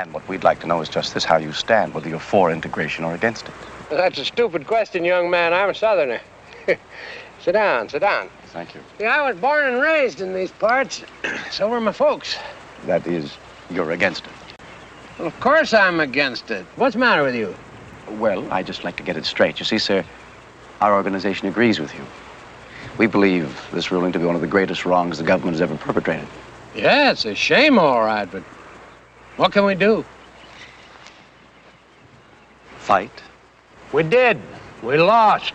And what we'd like to know is just this how you stand, whether you're for integration or against it. That's a stupid question, young man. I'm a southerner. sit down, sit down. Thank you. See, I was born and raised in these parts. So were my folks. That is, you're against it. Well, of course I'm against it. What's the matter with you? Well, I just like to get it straight. You see, sir, our organization agrees with you. We believe this ruling to be one of the greatest wrongs the government has ever perpetrated. Yeah, it's a shame, all right, but what can we do? Fight? We did. We lost.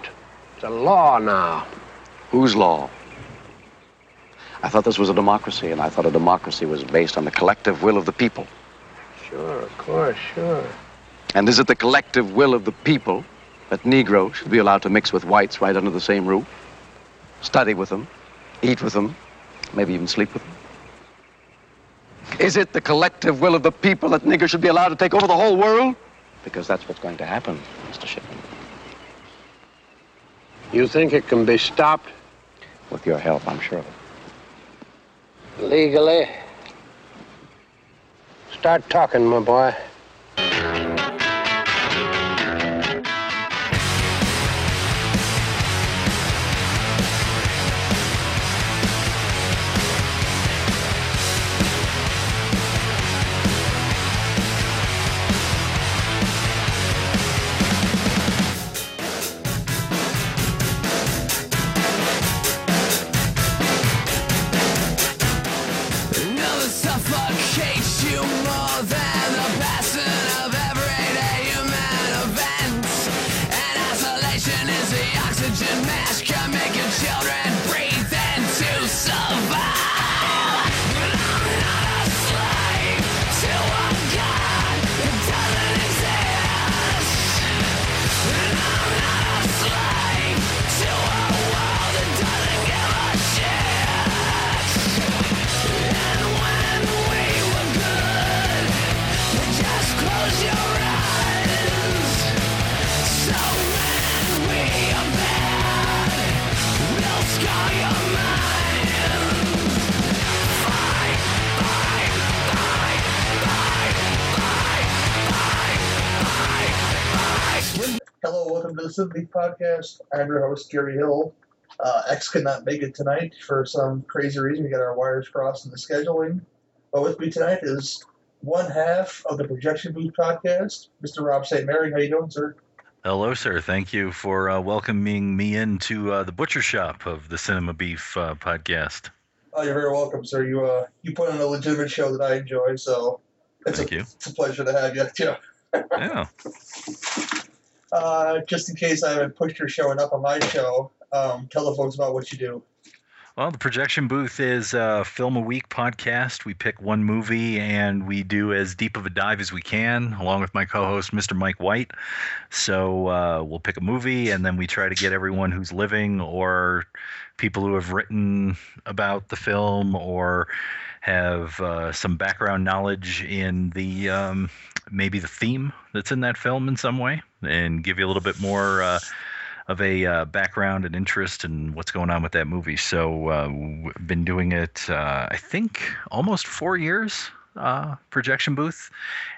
It's a law now. Whose law? I thought this was a democracy, and I thought a democracy was based on the collective will of the people. Sure, of course, sure. And is it the collective will of the people that Negroes should be allowed to mix with whites right under the same roof? Study with them, eat with them, maybe even sleep with them? Is it the collective will of the people that niggers should be allowed to take over the whole world? Because that's what's going to happen, Mr. Shipman. You think it can be stopped? With your help, I'm sure of it. Legally? Start talking, my boy. The Podcast. I'm your host, Gary Hill. Uh, X could not make it tonight for some crazy reason. We got our wires crossed in the scheduling. But with me tonight is one half of the Projection Booth Podcast, Mr. Rob St. Mary. How you doing, sir? Hello, sir. Thank you for uh, welcoming me into uh, the butcher shop of the Cinema Beef uh, podcast. Oh, you're very welcome, sir. You uh, you put on a legitimate show that I enjoy, so it's, Thank a, you. it's a pleasure to have you. too. Yeah. Uh, just in case I haven't pushed your show enough on my show, um, tell the folks about what you do. Well, the projection booth is a film a week podcast. We pick one movie and we do as deep of a dive as we can, along with my co-host, Mr. Mike White. So uh, we'll pick a movie and then we try to get everyone who's living or people who have written about the film or have uh, some background knowledge in the um, maybe the theme that's in that film in some way, and give you a little bit more. Uh, of a uh, background and interest in what's going on with that movie. So uh, we've been doing it, uh, I think, almost four years. Uh, projection booth,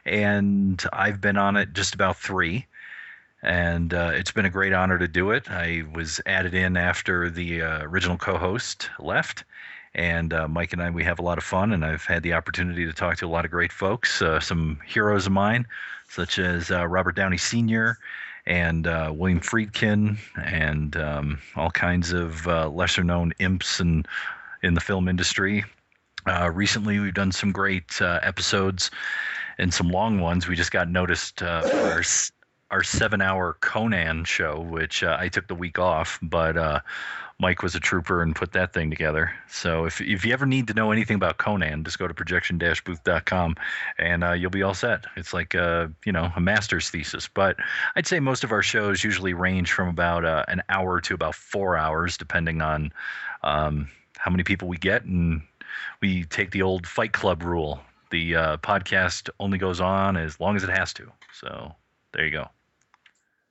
and I've been on it just about three, and uh, it's been a great honor to do it. I was added in after the uh, original co-host left, and uh, Mike and I we have a lot of fun, and I've had the opportunity to talk to a lot of great folks, uh, some heroes of mine, such as uh, Robert Downey Sr and uh, William Friedkin, and um, all kinds of uh, lesser-known imps and in the film industry. Uh, recently, we've done some great uh, episodes and some long ones. We just got noticed uh, for our, our seven-hour Conan show, which uh, I took the week off, but uh, Mike was a trooper and put that thing together. So if if you ever need to know anything about Conan, just go to projection-booth.com and uh, you'll be all set. It's like uh, you know a master's thesis. But I'd say most of our shows usually range from about uh, an hour to about four hours, depending on um, how many people we get, and we take the old Fight Club rule. The uh, podcast only goes on as long as it has to. So there you go.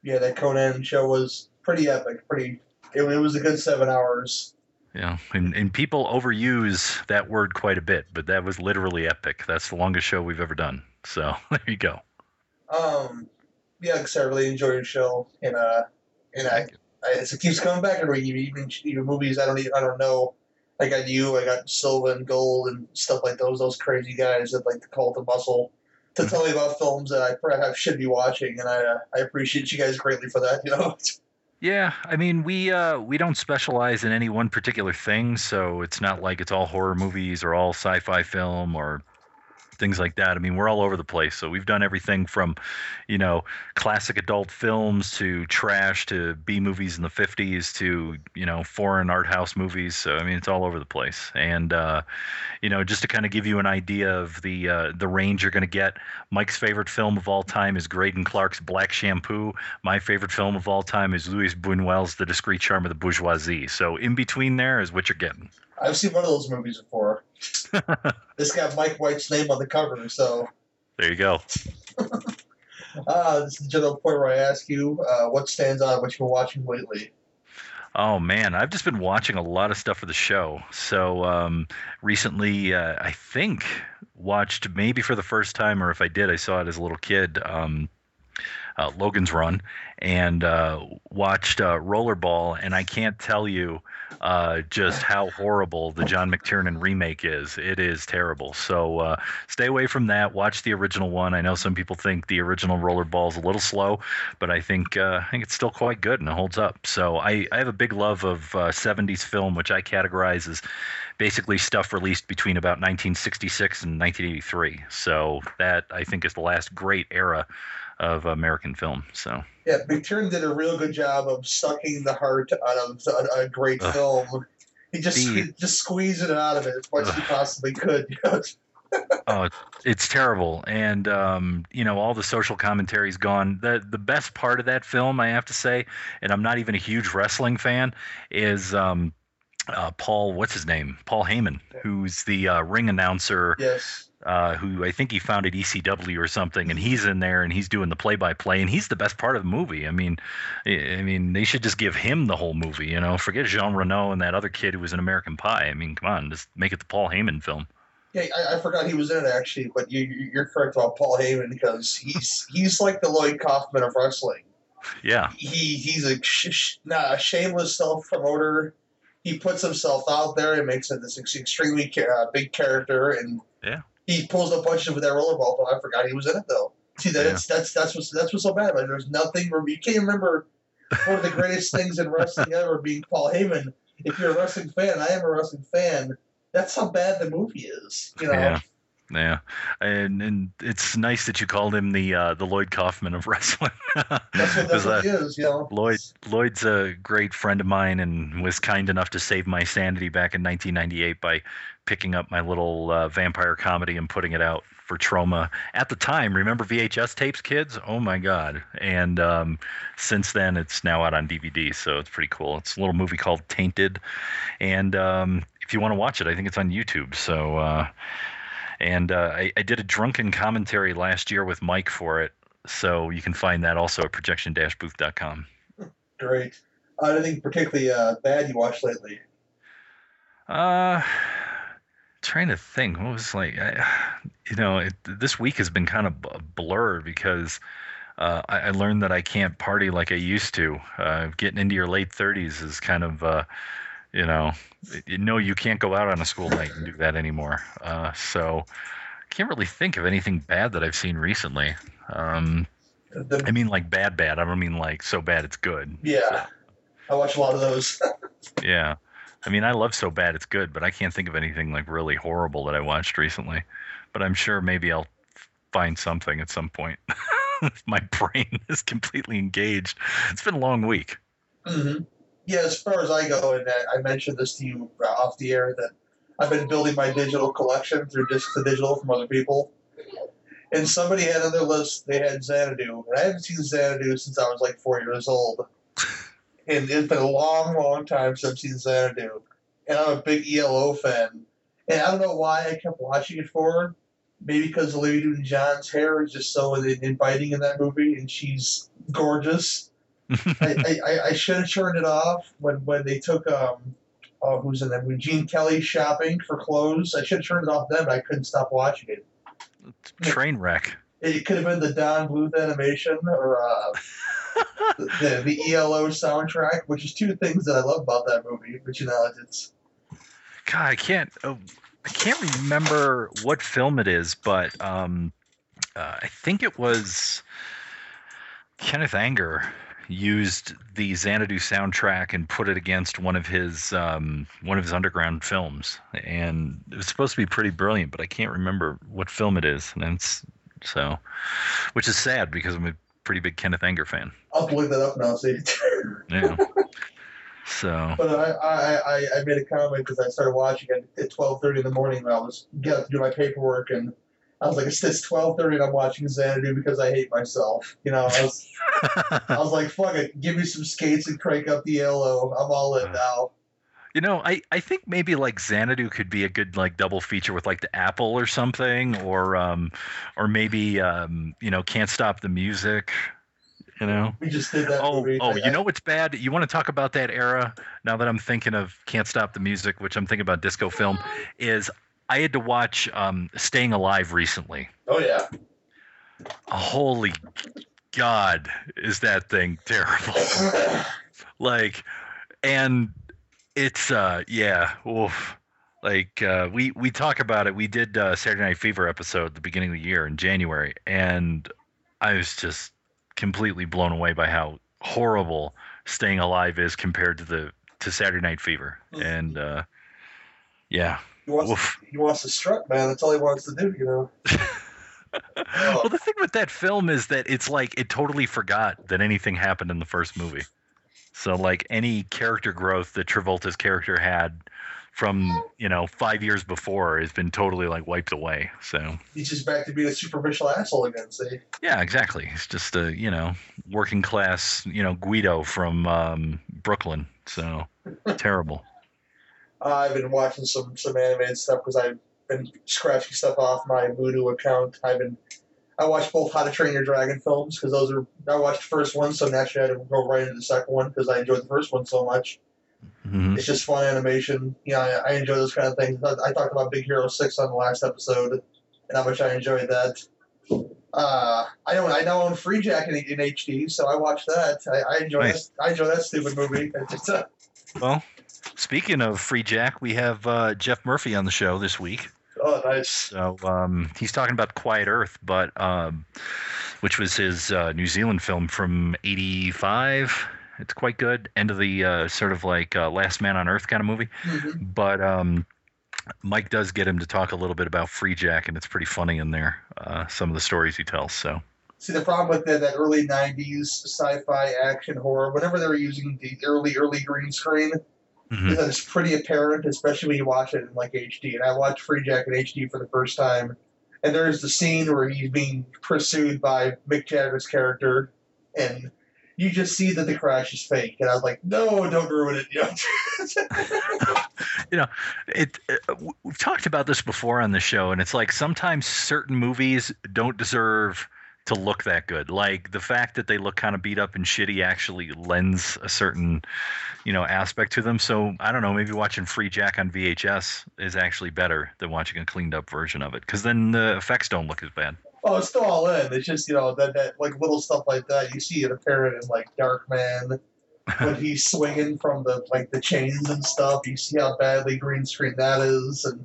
Yeah, that Conan show was pretty epic. Pretty. It, it was a good seven hours. Yeah, and, and people overuse that word quite a bit, but that was literally epic. That's the longest show we've ever done. So there you go. Um, yeah, because I really enjoy your show, and uh, and I, I it keeps coming back every year. Even even movies I don't even, I don't know. I got you, I got Silva and Gold and stuff like those. Those crazy guys that like the Cult of Muscle to tell me about films that I perhaps should be watching, and I uh, I appreciate you guys greatly for that. You know. Yeah, I mean we uh, we don't specialize in any one particular thing, so it's not like it's all horror movies or all sci-fi film or things like that. I mean, we're all over the place. So we've done everything from, you know, classic adult films to trash to B movies in the 50s to, you know, foreign art house movies. So I mean, it's all over the place. And uh, you know, just to kind of give you an idea of the uh, the range you're going to get, Mike's favorite film of all time is Greydon Clark's Black Shampoo. My favorite film of all time is Louis Buñuel's The Discreet Charm of the Bourgeoisie. So in between there is what you're getting. I've seen one of those movies before. this got Mike White's name on the cover, so. There you go. uh, this is the general point where I ask you uh, what stands out, what you've been watching lately. Oh man, I've just been watching a lot of stuff for the show. So um, recently, uh, I think watched maybe for the first time, or if I did, I saw it as a little kid. Um, uh, Logan's Run and uh, watched uh, Rollerball, and I can't tell you uh, just how horrible the John McTiernan remake is. It is terrible. So uh, stay away from that. Watch the original one. I know some people think the original Rollerball is a little slow, but I think uh, I think it's still quite good and it holds up. So I, I have a big love of 70s film, which I categorize as basically stuff released between about 1966 and 1983. So that I think is the last great era of American film. So yeah, McTiernan did a real good job of sucking the heart out of a, a great Ugh. film. He just the, just squeezed it out of it as much as he possibly could. oh, it's terrible, and um, you know all the social commentary's gone. the The best part of that film, I have to say, and I'm not even a huge wrestling fan, is um, uh, Paul. What's his name? Paul Heyman, who's the uh, ring announcer. Yes uh, who I think he founded ECW or something, and he's in there and he's doing the play-by-play, and he's the best part of the movie. I mean, I mean, they should just give him the whole movie. You know, forget Jean Reno and that other kid who was in American Pie. I mean, come on, just make it the Paul Heyman film. Yeah, I, I forgot he was in it actually, but you, you're correct about Paul Heyman because he's he's like the Lloyd Kaufman of wrestling. Yeah, he he's a, sh- not a shameless self promoter. He puts himself out there and makes it this extremely uh, big character, and yeah he pulls a punches with that rollerball. But I forgot he was in it though. See, that's yeah. that's that's what's that's what's so bad. Like, there's nothing. You can't remember one of the greatest things in wrestling ever being Paul Heyman. If you're a wrestling fan, I am a wrestling fan. That's how bad the movie is. You know. Yeah. Yeah, and and it's nice that you called him the uh, the Lloyd Kaufman of wrestling. that's what, that's what uh, he is, you know. Lloyd Lloyd's a great friend of mine and was kind enough to save my sanity back in 1998 by picking up my little uh, vampire comedy and putting it out for Troma at the time. Remember VHS tapes, kids? Oh my God! And um, since then, it's now out on DVD, so it's pretty cool. It's a little movie called Tainted, and um, if you want to watch it, I think it's on YouTube. So, uh, and uh, I, I did a drunken commentary last year with Mike for it, so you can find that also at projection-booth.com. Great. Uh, anything particularly uh, bad you watched lately? Uh, trying to think. What was like, I, you know, it, this week has been kind of a blur because uh, I, I, learned that I can't party like I used to. Uh, getting into your late 30s is kind of, uh, you know, you know, you can't go out on a school night and do that anymore. Uh, so I can't really think of anything bad that I've seen recently. Um, I mean, like bad, bad. I don't mean like so bad it's good. Yeah. So. I watch a lot of those. yeah. I mean, I love so bad it's good, but I can't think of anything like really horrible that I watched recently. But I'm sure maybe I'll find something at some point. My brain is completely engaged. It's been a long week. Mm-hmm. Yeah, as far as I go, and I mentioned this to you off the air that I've been building my digital collection through disc to digital from other people. And somebody had on their list, they had Xanadu. And I haven't seen Xanadu since I was like four years old and it's been a long, long time since I've seen Xanadu. And I'm a big ELO fan. And I don't know why I kept watching it for. Maybe because Olivia Newton John's hair is just so inviting in that movie, and she's gorgeous. I, I, I should have turned it off when, when they took um, oh, who's in that? Gene Kelly shopping for clothes. I should have turned it off then, but I couldn't stop watching it. Train wreck. It could have been the Don Bluth animation or uh, the, the the ELO soundtrack, which is two things that I love about that movie. But you know, it's God, I can't. Oh, I can't remember what film it is, but um, uh, I think it was Kenneth Anger used the Xanadu soundtrack and put it against one of his um, one of his underground films, and it was supposed to be pretty brilliant, but I can't remember what film it is, and it's so, which is sad because I'm a pretty big Kenneth Anger fan. I'll look that up now. See. Yeah. So But I, I, I, made a comment because I started watching it at twelve thirty in the morning when I was getting to do my paperwork, and I was like, "It's it's twelve thirty, and I'm watching Xanadu because I hate myself." You know, I was, I was like, "Fuck it, give me some skates and crank up the ELO. I'm all in now." You know, I, I think maybe like Xanadu could be a good like double feature with like the Apple or something, or um, or maybe um, you know, Can't Stop the Music. You know. We just did that Oh, movie. oh, you know what's bad? You want to talk about that era? Now that I'm thinking of Can't Stop the Music, which I'm thinking about disco film, is I had to watch um, Staying Alive recently. Oh yeah. Holy God, is that thing terrible? like and it's uh yeah oof. like uh we we talk about it we did uh saturday night fever episode at the beginning of the year in january and i was just completely blown away by how horrible staying alive is compared to the to saturday night fever and uh yeah he wants, Oof. he wants to strut, man. That's all he wants to do. You know. Oh, well the thing with that film is that it's like it totally forgot that anything happened in the first movie so like any character growth that travolta's character had from you know five years before has been totally like wiped away so he's just back to being a superficial asshole again. See. yeah exactly he's just a you know working class you know guido from um, brooklyn so terrible Uh, I've been watching some some animated stuff because I've been scratching stuff off my Vudu account. I've been I watched both How to Train Your Dragon films because those are I watched the first one, so naturally I had to go right into the second one because I enjoyed the first one so much. Mhm. It's just fun animation. You know, I, I enjoy those kind of things. I, I talked about Big Hero Six on the last episode, and how much I enjoyed that. Uh, I don't. I now own Freejack in, in HD, so I watched that. I, I enjoy Nice. that. I enjoy that stupid movie. Well speaking of Freejack we have uh, Geoff Murphy on the show this week oh, nice. So um, he's talking about Quiet Earth, but um, which was his uh, New Zealand film from '85. It's quite good. End of the uh, sort of like uh, Last Man on Earth kind of movie. Mhm. But um, Mike does get him to talk a little bit about Freejack, and it's pretty funny in there. Uh, some of the stories he tells. So See, the problem with that, that early 90s sci fi action horror, whenever they were using the early, early green screen, Mhm. it's pretty apparent, especially when you watch it in like HD. And I watched Freejack in HD for the first time, and there's the scene where he's being pursued by Mick Jagger's character, and you just see that the crash is fake. And I was like, no, don't ruin it. You know? it, uh, we've talked about this before on the show, and it's like sometimes certain movies don't deserve to look that good. Like the fact that they look kind of beat up and shitty actually lends a certain, you know, aspect to them. So I don't know, maybe watching Freejack on VHS is actually better than watching a cleaned up version of it, because then the effects don't look as bad. oh, it's still all in. It's just, you know, that, that like little stuff like that. You see it apparent in like Darkman. when he's swinging from the like the chains and stuff. You see how badly green screen that is, and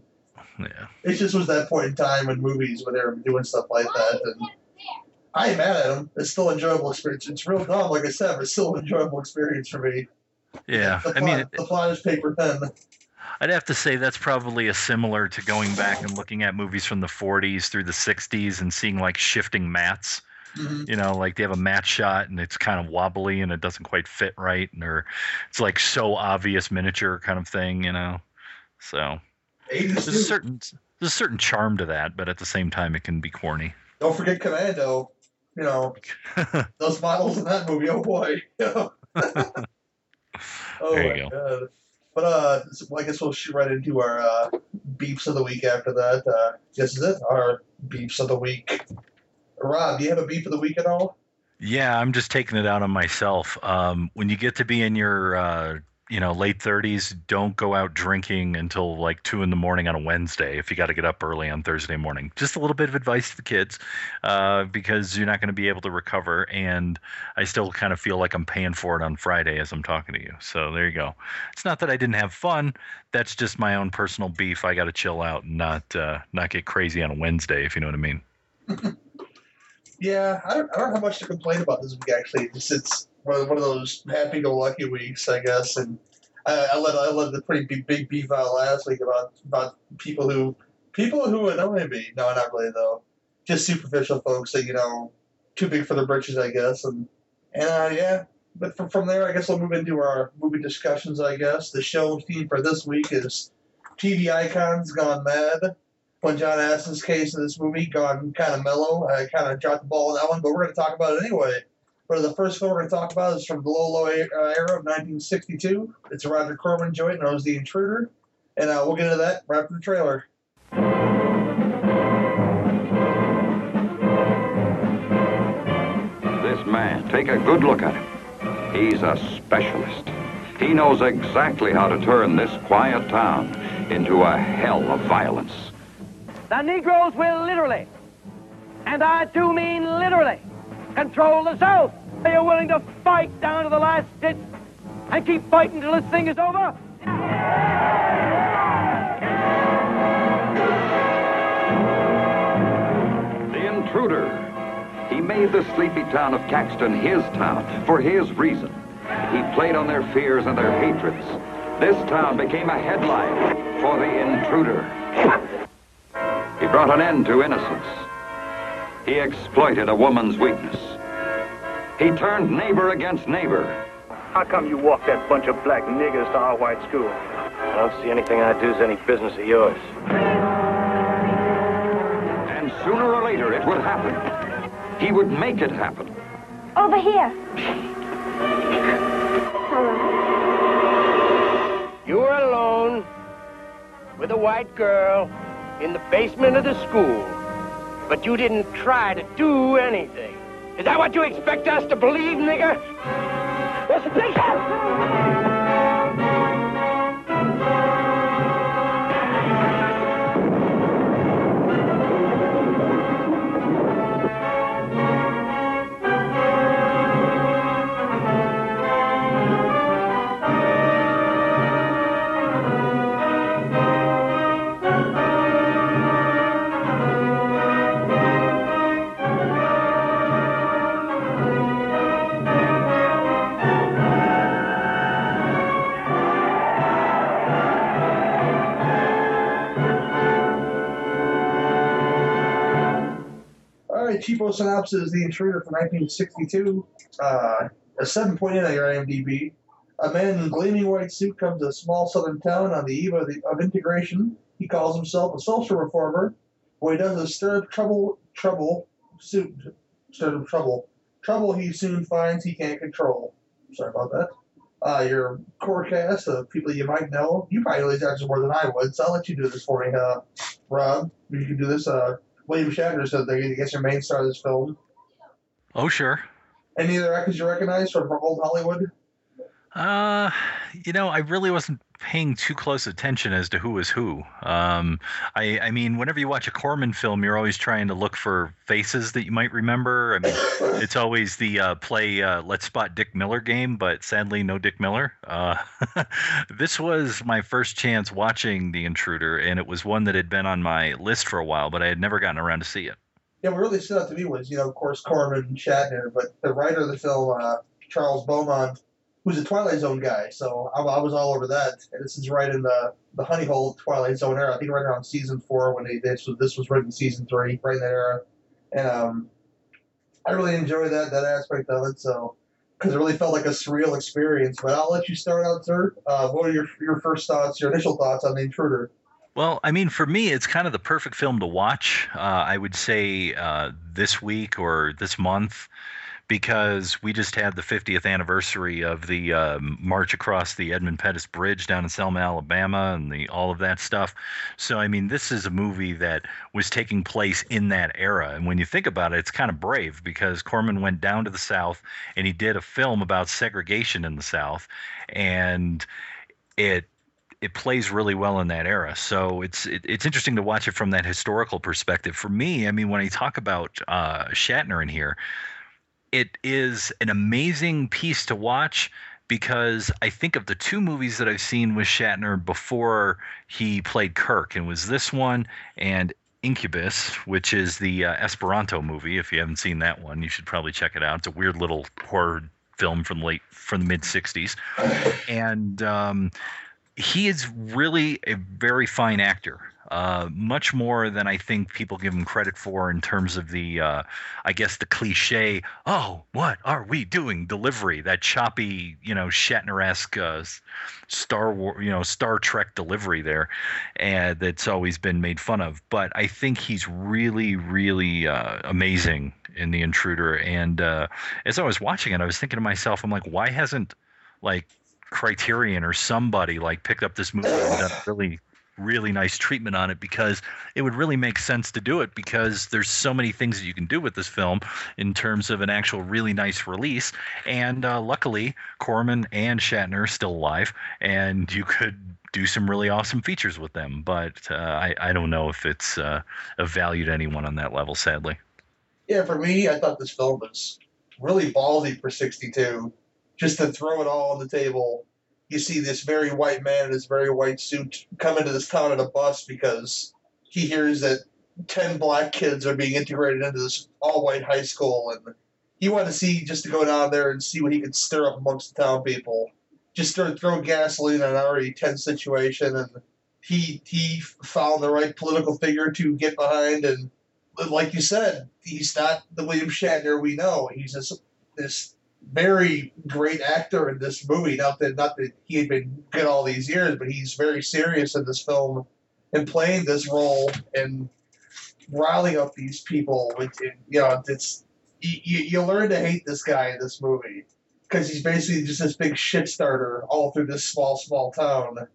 Yeah. it just was that point in time in movies where they were doing stuff like that. And I ain't mad at them. It's still an enjoyable experience. It's real dumb, like I said, but it's still an enjoyable experience for me. Yeah. I mean, it, the plot is paper thin. I'd have to say that's probably a similar to going back and looking at movies from the 40s through the 60s and seeing like shifting mats. Mhm. You know, like they have a mat shot and it's kind of wobbly and it doesn't quite fit right, and or it's like so obvious miniature kind of thing. You know, so there's a certain there's a certain charm to that, but at the same time it can be corny. Don't forget Commando. You know those models in that movie. Oh boy. oh There you my go. god. But uh, so I guess we'll shoot right into our uh, beefs of the week after that. Uh, this is it. Our beeps of the week. Rob, do you have a beef of the week at all? Yeah, I'm just taking it out on myself. Um, when you get to be in your uh, you know, late 30s, don't go out drinking until like two in the morning on a Wednesday if you got to get up early on Thursday morning. Just a little bit of advice to the kids uh, because you're not going to be able to recover. And I still kind of feel like I'm paying for it on Friday as I'm talking to you. So there you go. It's not that I didn't have fun. That's just my own personal beef. I got to chill out and not uh, not get crazy on a Wednesday, if you know what I mean. Yeah, I don't, I don't have much to complain about this week actually. It's, it's one of, one of those happy-go-lucky weeks, I guess, and I, I let I let the pretty big big beef out last week about about people who people who annoy me. No, not really though. Just superficial folks that you know, too big for their britches, I guess, and and uh, yeah. But from from there, I guess we'll move into our movie discussions. I guess the show theme for this week is TV icons gone mad when John Astin's case in this movie gone kind of mellow. I kind of dropped the ball on that one, but we're going to talk about it anyway. But the first film we're going to talk about is from the Low Low era of 1962. It's a Roger Corman joint known as The Intruder. And uh, we'll get into that right after the trailer. This man, take a good look at him. He's a specialist. He knows exactly how to turn this quiet town into a hell of violence. The Negroes will literally, and I do mean literally, control the South. Are you willing to fight down to the last ditch and keep fighting till this thing is over? The intruder. He made the sleepy town of Caxton his town for his reason. He played on their fears and their hatreds. This town became a headline for the intruder. He brought an end to innocence. He exploited a woman's weakness. He turned neighbor against neighbor. How come you walk that bunch of black niggers to our white school? I don't see anything I do is any business of yours. And sooner or later it would happen. He would make it happen. Over here. You were alone with a white girl in the basement of the school, but you didn't try to do anything. Is that what you expect us to believe, nigger? What's the cheapo synopsis: The Intruder from 1962. Uh, a 7.8 on your IMDb. A man in a gleaming white suit comes to a small southern town on the eve of, the, of integration. He calls himself a social reformer. What he does is stir up trouble, trouble, suit, stir up trouble, trouble he soon finds he can't control. Sorry about that. Uh, your core cast of people you might know. You probably know these actors more than I would, so I'll let you do this for me, uh, Rob. You can do this. Uh, William Shatner said that I guess your main star of this film. Oh, sure. Any other actors you recognize from, from old Hollywood? Uh, you know, I really wasn't paying too close attention as to who was who. Um, I, I mean, whenever you watch a Corman film, you're always trying to look for faces that you might remember. I mean, it's always the uh, play uh, "Let's Spot Dick Miller" game, but sadly, no Dick Miller. Uh, this was my first chance watching The Intruder, and it was one that had been on my list for a while, but I had never gotten around to see it. Yeah, what really stood out to me was, you know, of course, Corman and Shatner, but the writer of the film, uh, Charles Beaumont, who's a Twilight Zone guy, so I, I was all over that. And this is right in the the honey hole Twilight Zone era. I think right around season four when they this was this was written season three, right in that era. And um, I really enjoyed that that aspect of it. So because it really felt like a surreal experience. But I'll let you start out, sir. Uh, what are your your first thoughts, your initial thoughts on the Intruder? Well, I mean, for me, it's kind of the perfect film to watch. Uh, I would say uh, this week or this month because we just had the 50th anniversary of the uh, march across the Edmund Pettus Bridge down in Selma, Alabama, and the all of that stuff. So I mean, this is a movie that was taking place in that era, and when you think about it, it's kind of brave because Corman went down to the South and he did a film about segregation in the South, and it it plays really well in that era. So it's it, it's interesting to watch it from that historical perspective. For me, I mean, when I talk about uh, Shatner in here, it is an amazing piece to watch because I think of the two movies that I've seen with Shatner before he played Kirk, and was this one and Incubus, which is the uh, Esperanto movie. If you haven't seen that one, you should probably check it out. It's a weird little horror film from the late from the mid '60s, and um, he is really a very fine actor. Uh, much more than I think people give him credit for in terms of the, uh, I guess, the cliche, oh, what are we doing delivery, that choppy, you know, Shatner esque uh, Star War, you know, Star Trek delivery there, and that's always been made fun of. But I think he's really, really uh, amazing in The Intruder. And uh, as I was watching it, I was thinking to myself, I'm like, why hasn't, like, Criterion or somebody like picked up this movie and done really really nice treatment on it because it would really make sense to do it because there's so many things that you can do with this film in terms of an actual really nice release and uh, luckily Corman and Shatner are still alive and you could do some really awesome features with them but uh, I, I don't know if it's uh, of value to anyone on that level sadly Yeah, for me, I thought this film was really ballsy for 62. Just to throw it all on the table. You see this very white man in his very white suit come into this town in a bus because he hears that 10 black kids are being integrated into this all white high school. And he wanted to see, just to go down there and see what he could stir up amongst the town people. Just start throw gasoline on an already tense situation. And he, he found the right political figure to get behind and like you said, he's not the William Shatner we know. He's just this very great actor in this movie. Not that not that he had been good all these years, but he's very serious in this film and playing this role and riling up these people. Which you know, it's you, you learn to hate this guy in this movie because he's basically just this big shit starter all through this small small town.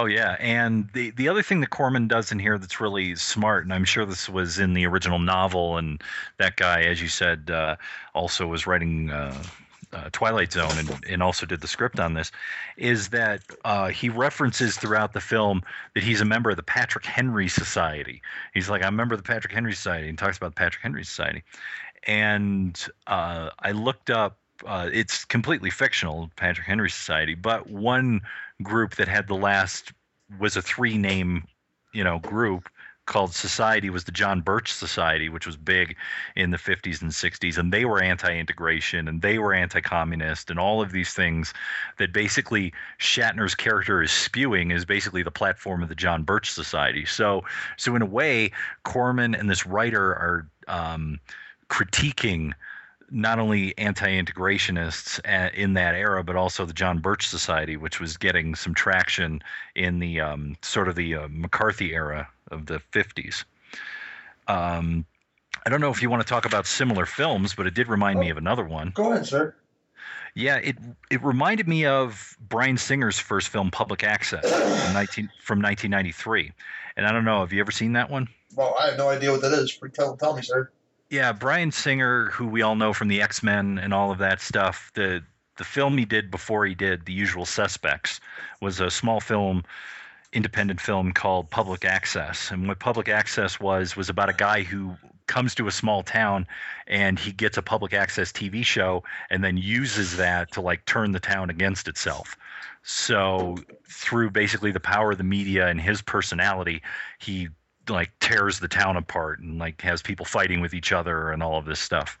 Oh yeah, and the the other thing that Corman does in here that's really smart, and I'm sure this was in the original novel, and that guy, as you said, uh, also was writing. Uh, uh, Twilight Zone and, and also did the script on this, is that uh, he references throughout the film that he's a member of the Patrick Henry Society. He's like, I'm a member of the Patrick Henry Society, and talks about the Patrick Henry Society. And uh, I looked up uh, it's completely fictional, Patrick Henry Society, but one group that had the last was a three name, you know, group called Society was the John Birch Society, which was big in the 50s and 60s, and they were anti-integration and they were anti-communist and all of these things that basically Shatner's character is spewing is basically the platform of the John Birch Society. So, so in a way, Corman and this writer are um, critiquing not only anti-integrationists uh, in that era, but also the John Birch Society, which was getting some traction in the um, sort of the uh, McCarthy era of the 50s. Um, I don't know if you want to talk about similar films, but it did remind me of another one. Go ahead, sir. Yeah, it it reminded me of Bryan Singer's first film, Public Access, from 19 from 1993. And I don't know, have you ever seen that one? Well, I have no idea what that is. Tell, tell me, sir. Yeah, Bryan Singer, who we all know from the X Men and all of that stuff, the the film he did before he did The Usual Suspects was a small film, independent film called Public Access. And what Public Access was was about a guy who comes to a small town and he gets a public access TV show and then uses that to like turn the town against itself. So through basically the power of the media and his personality, he like tears the town apart and like has people fighting with each other and all of this stuff.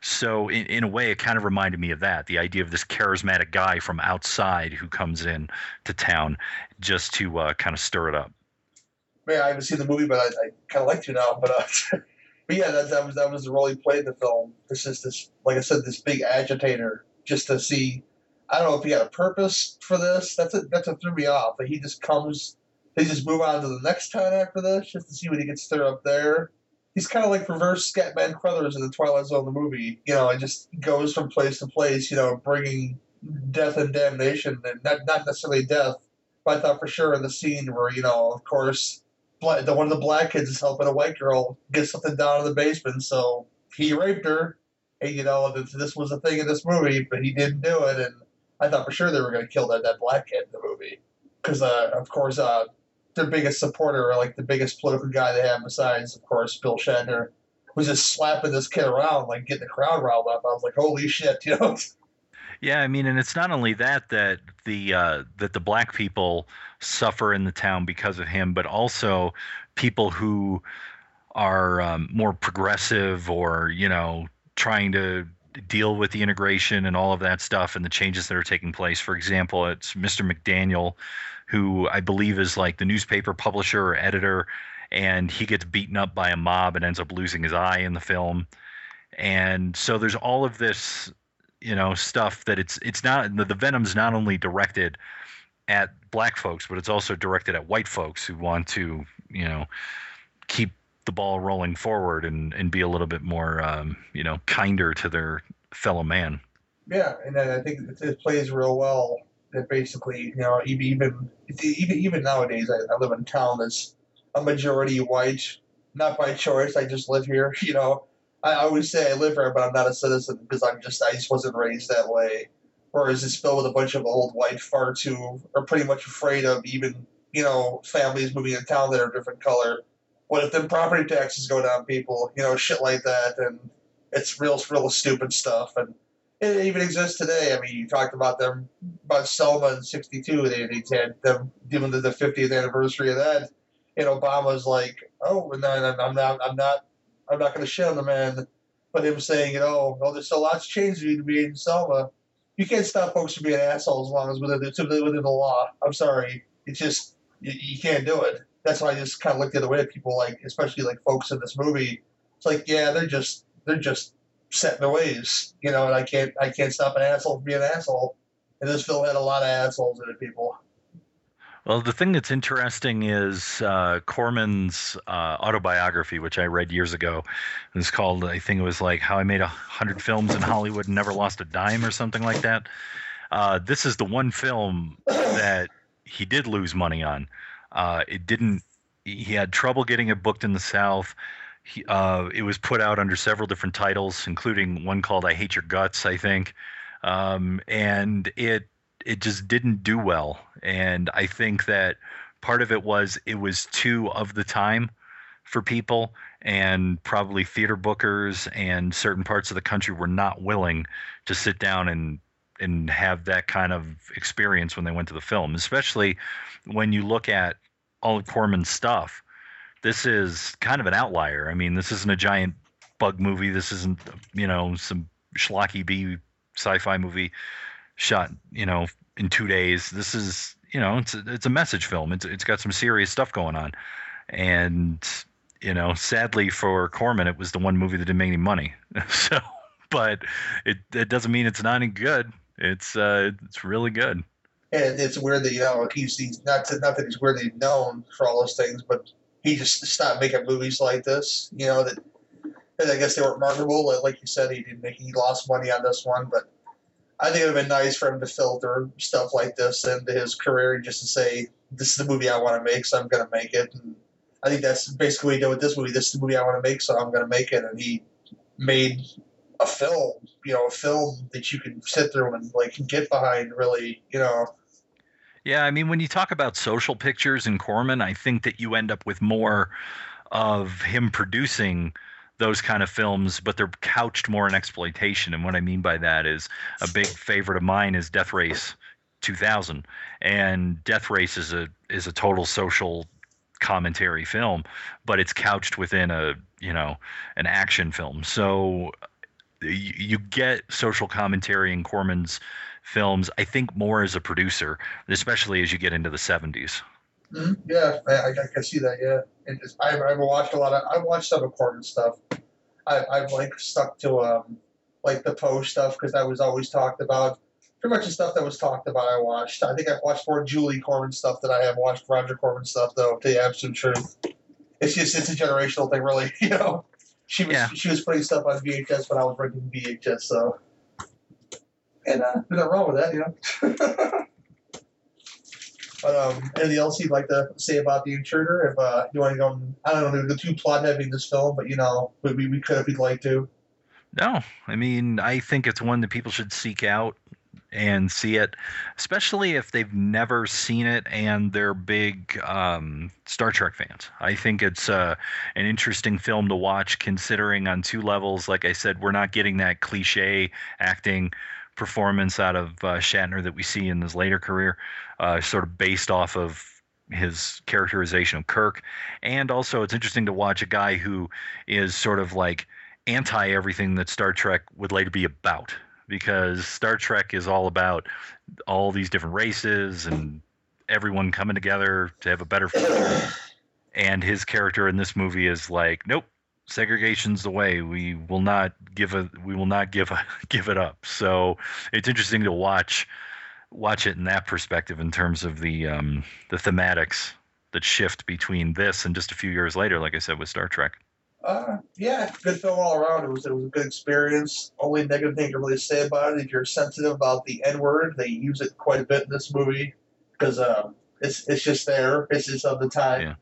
So in, in a way, it kind of reminded me of that. The idea of this charismatic guy from outside who comes in to town just to uh, kind of stir it up. Man, I haven't seen the movie, but I, I kind of like to now. But, uh, but yeah, that, that was that was the role he played in the film. This is this, like I said, this big agitator. Just to see, I don't know if he had a purpose for this. That's a, that's what threw me off. That he just comes, they just move on to the next town after this, just to see what he gets stir up there. he's kind of like reverse Scatman Crothers in the Twilight Zone the movie. You know, it just goes from place to place. You know, bringing death and damnation, and not not necessarily death. But I thought for sure in the scene where you know, of course, bla- the one of the black kids is helping a white girl get something down in the basement, so he raped her. And you know, this, this was a thing in this movie, but he didn't do it, and I thought for sure they were going to kill that that black kid in the movie because, uh, of course, uh, their biggest supporter, or like the biggest political guy they have besides, of course, Bill Shatner, was just slapping this kid around, like getting the crowd riled up. I was like, holy shit, you know? Yeah, I mean, and it's not only that that the uh, that the black people suffer in the town because of him, but also people who are um, more progressive or you know trying to deal with the integration and all of that stuff and the changes that are taking place. For example, it's Mr. McDaniel, who I believe is like the newspaper publisher or editor, and he gets beaten up by a mob and ends up losing his eye in the film. And so there's all of this, you know, stuff that it's it's not the, the Venom's not only directed at black folks, but it's also directed at white folks who want to, you know, keep the ball rolling forward and, and be a little bit more, um, you know, kinder to their fellow man. Yeah, and I think it, it plays real well. That basically, you know, even even even, nowadays, I, I live in a town that's a majority white, not by choice. I just live here. You know, I always say I live here, but I'm not a citizen because I'm just I just wasn't raised that way. Whereas it's filled with a bunch of old white farts who are pretty much afraid of even you know families moving in town that are different color. What if then property taxes go down, people? You know, shit like that, and it's real, real stupid stuff. And it even exists today. I mean, you talked about them about Selma in '62. They they had them given the 50th anniversary of that, and Obama's like, oh, then I'm not, I'm not, I'm not going to shit on the man, but him saying, you know, well, there's still lots of change to be in Selma. You can't stop folks from being assholes as long as within the, within the law. I'm sorry, it's just you, you can't do it. That's why I just kind of look the other way at people, like especially like folks in this movie. It's like, yeah, they're just they're just set in their ways, you know, and I can't I can't stop an asshole from being an asshole. And this film had a lot of assholes in it, people. Well, the thing that's interesting is uh, Corman's uh, autobiography, which I read years ago. It's called, I think it was like How I Made a Hundred Films in Hollywood and Never Lost a Dime or something like that. Uh, this is the one film that he did lose money on. Uh, it didn't, he had trouble getting it booked in the South. Uh, it was put out under several different titles, including one called I Hate Your Guts, I think. Um, and it it just didn't do well. And I think that part of it was it was too of the time for people, and probably theater bookers and certain parts of the country were not willing to sit down and and have that kind of experience when they went to the film, especially when you look at all of Corman's stuff. This is kind of an outlier. I mean, this isn't a giant bug movie. This isn't, you know, some schlocky B sci-fi movie shot, you know, in two days. This is, you know, it's a, it's a message film. It's it's got some serious stuff going on, and you know, sadly for Corman, it was the one movie that didn't make any money. so, but it it doesn't mean it's not any good. It's uh, it's really good. And it's weird that you know he's, he's not not that he's weirdly known for all those things, but he just stopped making movies like this. You know that, I guess they weren't marketable. Like, you said, he didn't make he lost money on this one, but I think it would have been nice for him to filter stuff like this into his career and just to say, "This is the movie I want to make, so I'm going to make it." And I think that's basically what he did with this movie. This is the movie I want to make, so I'm going to make it. And he made a film, you know, a film that you can sit through and like get behind. Really, you know. Yeah, I mean, when you talk about social pictures in Corman, I think that you end up with more of him producing those kind of films, but they're couched more in exploitation. And what I mean by that is a big favorite of mine is Death Race 2000, and Death Race is a is a total social commentary film, but it's couched within a you know an action film. So uh, you, you get social commentary in Corman's films. I think more as a producer, especially as you get into the 70s. Mm-hmm. Yeah, I, I, can see that. Yeah, and just, I've, I've watched a lot of. I've watched some of stuff. I, I've like stuck to um like the Poe stuff because that was always talked about. Pretty much the stuff that was talked about, I watched. I think I've watched more Julie Corman stuff than I have watched Roger Corman stuff, though. To the absolute truth. it's just it's a generational thing, really. You know, she was Yeah. she was putting stuff on VHS when I was renting VHS, so and uh, there's nothing wrong with that, you know. but um, anything else you'd like to say about the intruder? If uh, you want to go, I don't know, the too plot heavy in this film, but you know, we, we could if you'd like to. No, I mean, I think it's one that people should seek out and see it, especially if they've never seen it and they're big um, Star Trek fans. I think it's uh, an interesting film to watch, considering on two levels. Like I said, we're not getting that cliche acting performance out of uh, Shatner that we see in his later career, uh, sort of based off of his characterization of Kirk. And also, it's interesting to watch a guy who is sort of like anti everything that Star Trek would later be about because Star Trek is all about all these different races and everyone coming together to have a better future. And his character in this movie is like, nope, segregation's the way. We will not give a we will not give a, give it up. So it's interesting to watch watch it in that perspective in terms of the um, the thematics that shift between this and just a few years later, like I said with Star Trek. Uh, yeah, good film all around. It was it was a good experience. Only negative thing to really say about it, if you're sensitive about the N word, they use it quite a bit in this movie because uh, it's it's just there. It's just of the time. Yeah.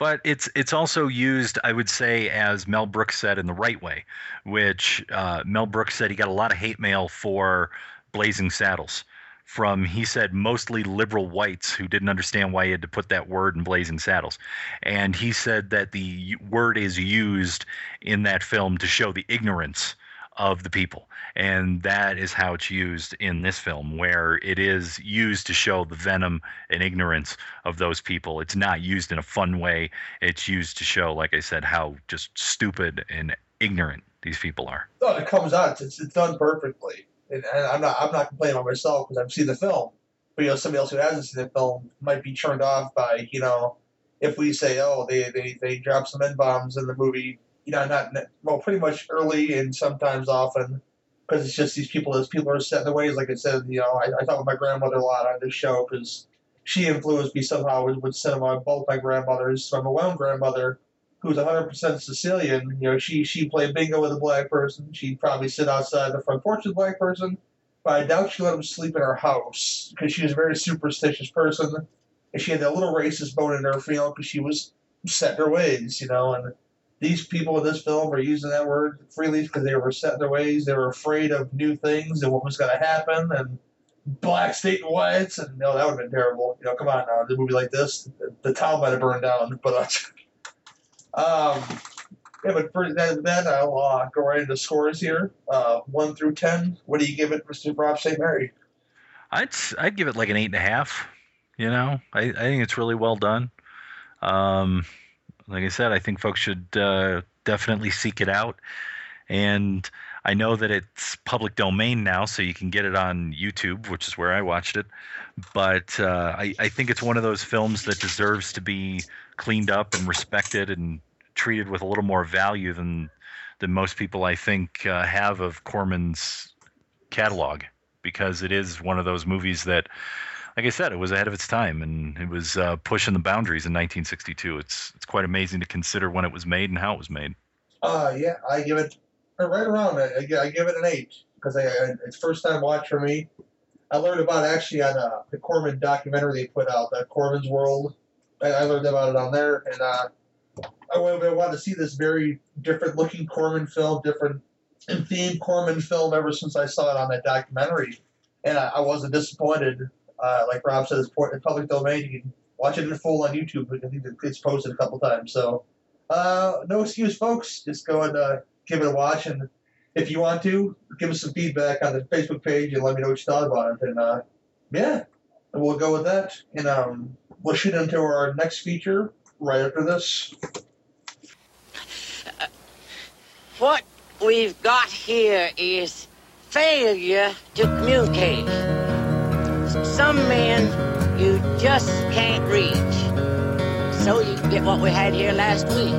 But it's it's also used, I would say, as Mel Brooks said, in the right way, which uh, Mel Brooks said he got a lot of hate mail for Blazing Saddles from he said mostly liberal whites who didn't understand why he had to put that word in Blazing Saddles, and he said that the word is used in that film to show the ignorance of the people. And that is how it's used in this film, where it is used to show the venom and ignorance of those people. It's not used in a fun way. It's used to show, like I said, how just stupid and ignorant these people are. No, it comes out. It's, it's done perfectly, and, and I'm not I'm not complaining about myself because I've seen the film. But you know, somebody else who hasn't seen the film might be turned off by you know, if we say, oh, they they they drop some n bombs in the movie. You know, not well, pretty much early and sometimes often, because it's just these people. As people are set in their ways, like I said, you know, I, I talk with my grandmother a lot on this show because she influenced me somehow with, with cinema. Both my grandmothers, from my own grandmother, who's 100% Sicilian, you know, she she played bingo with a black person. She'd probably sit outside the front porch with a black person, but I doubt she let him sleep in her house because she was a very superstitious person, and she had that little racist bone in her, you because she was set in her ways, you know. And these people in this film are using that word freely because they were set in their ways. They were afraid of new things and what was going to happen, and black state and whites, and no, that would have been terrible. You know, come on now, a movie like this, the, the town might have burned down, but. Uh, Um, yeah, but for that, I'll uh, go right into scores here. Uh, one through ten. What do you give it, Mr. Rob St. Mary? I'd I'd give it like an eight and a half. You know, I, I think it's really well done. Um, like I said, I think folks should uh, definitely seek it out. And I know that it's public domain now, so you can get it on YouTube, which is where I watched it. But uh, I, I think it's one of those films that deserves to be cleaned up and respected and treated with a little more value than than most people I think uh, have of Corman's catalog, because it is one of those movies that, like I said, it was ahead of its time and it was uh, pushing the boundaries in 1962. It's it's quite amazing to consider when it was made and how it was made. Uh, yeah, I give it uh, right around. I, I give it an eight because I, I, it's first time watch for me. I learned about it actually on uh, the Corman documentary they put out, uh, Corman's World. I, I learned about it on there, and uh, I I wanted to see this very different looking Corman film, different in theme Corman film ever since I saw it on that documentary, and I, I wasn't disappointed. Uh, like Rob por- it's public domain. You can watch it in full on YouTube. I think it's posted a couple times. So, uh, no excuse, folks. Just go and uh, give it a watch, and if you want to, give us some feedback on the Facebook page and let me know what you thought about it. And uh, yeah, and we'll go with that. And um, we'll shoot into our next feature right after this. What we've got here is failure to communicate. Some men you just can't reach. So you get what we had here last week,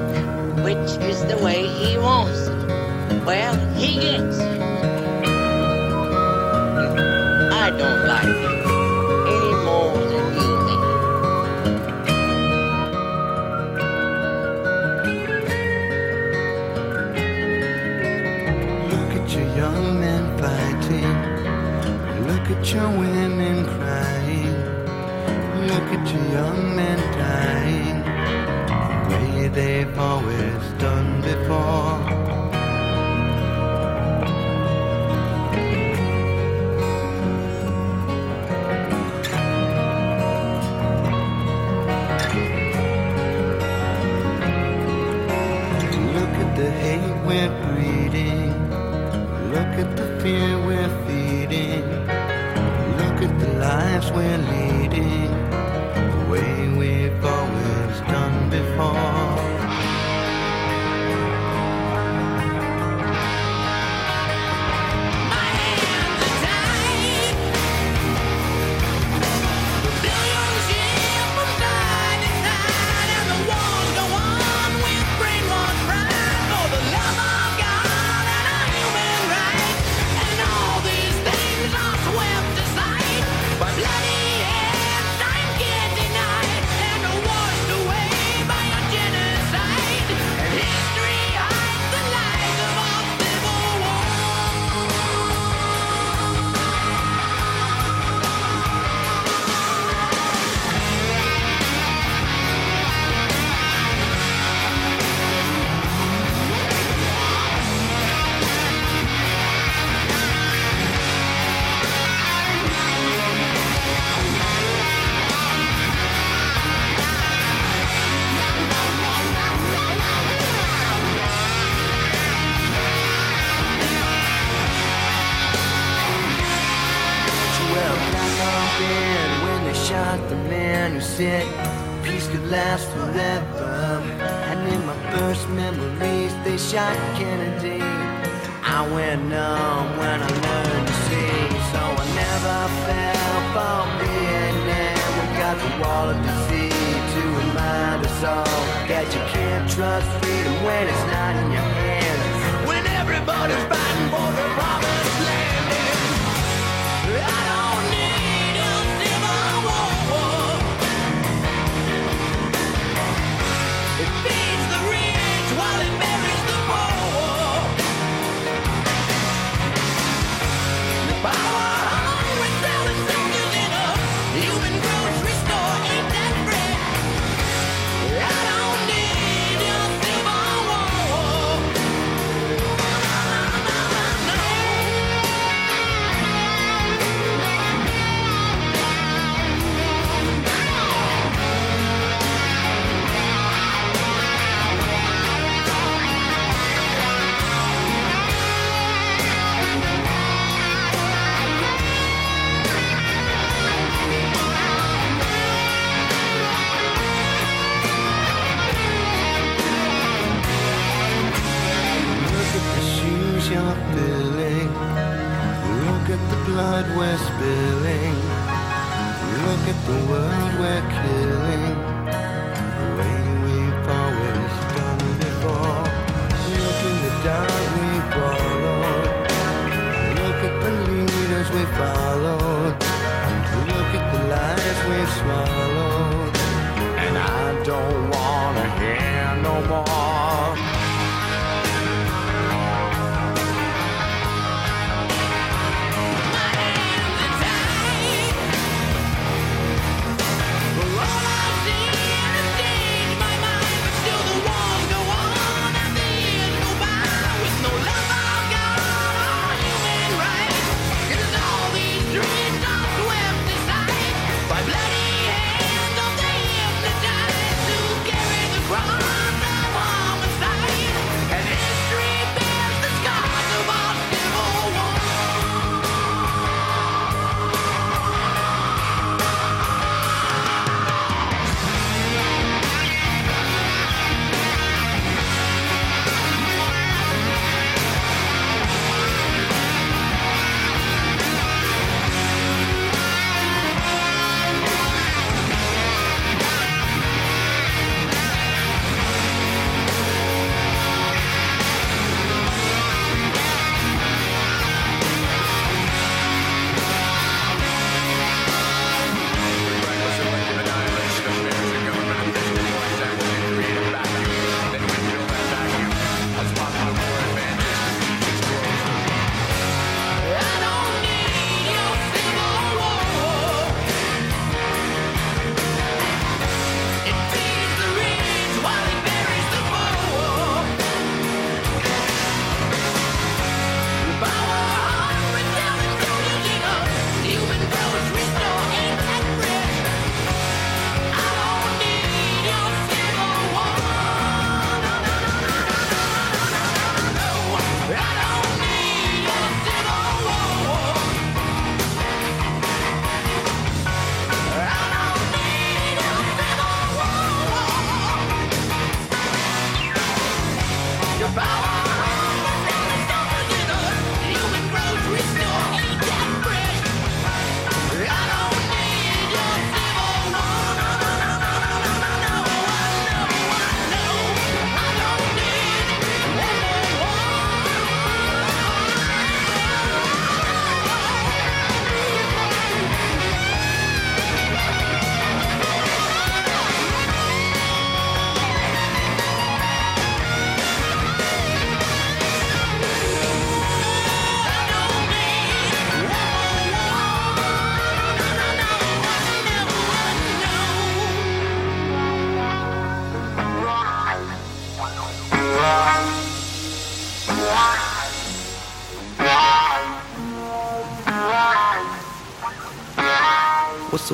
which is the way he wants it. Well, he gets. I don't like it any more than you. Look at your young men fighting. Look at your women young men dying. The way they've always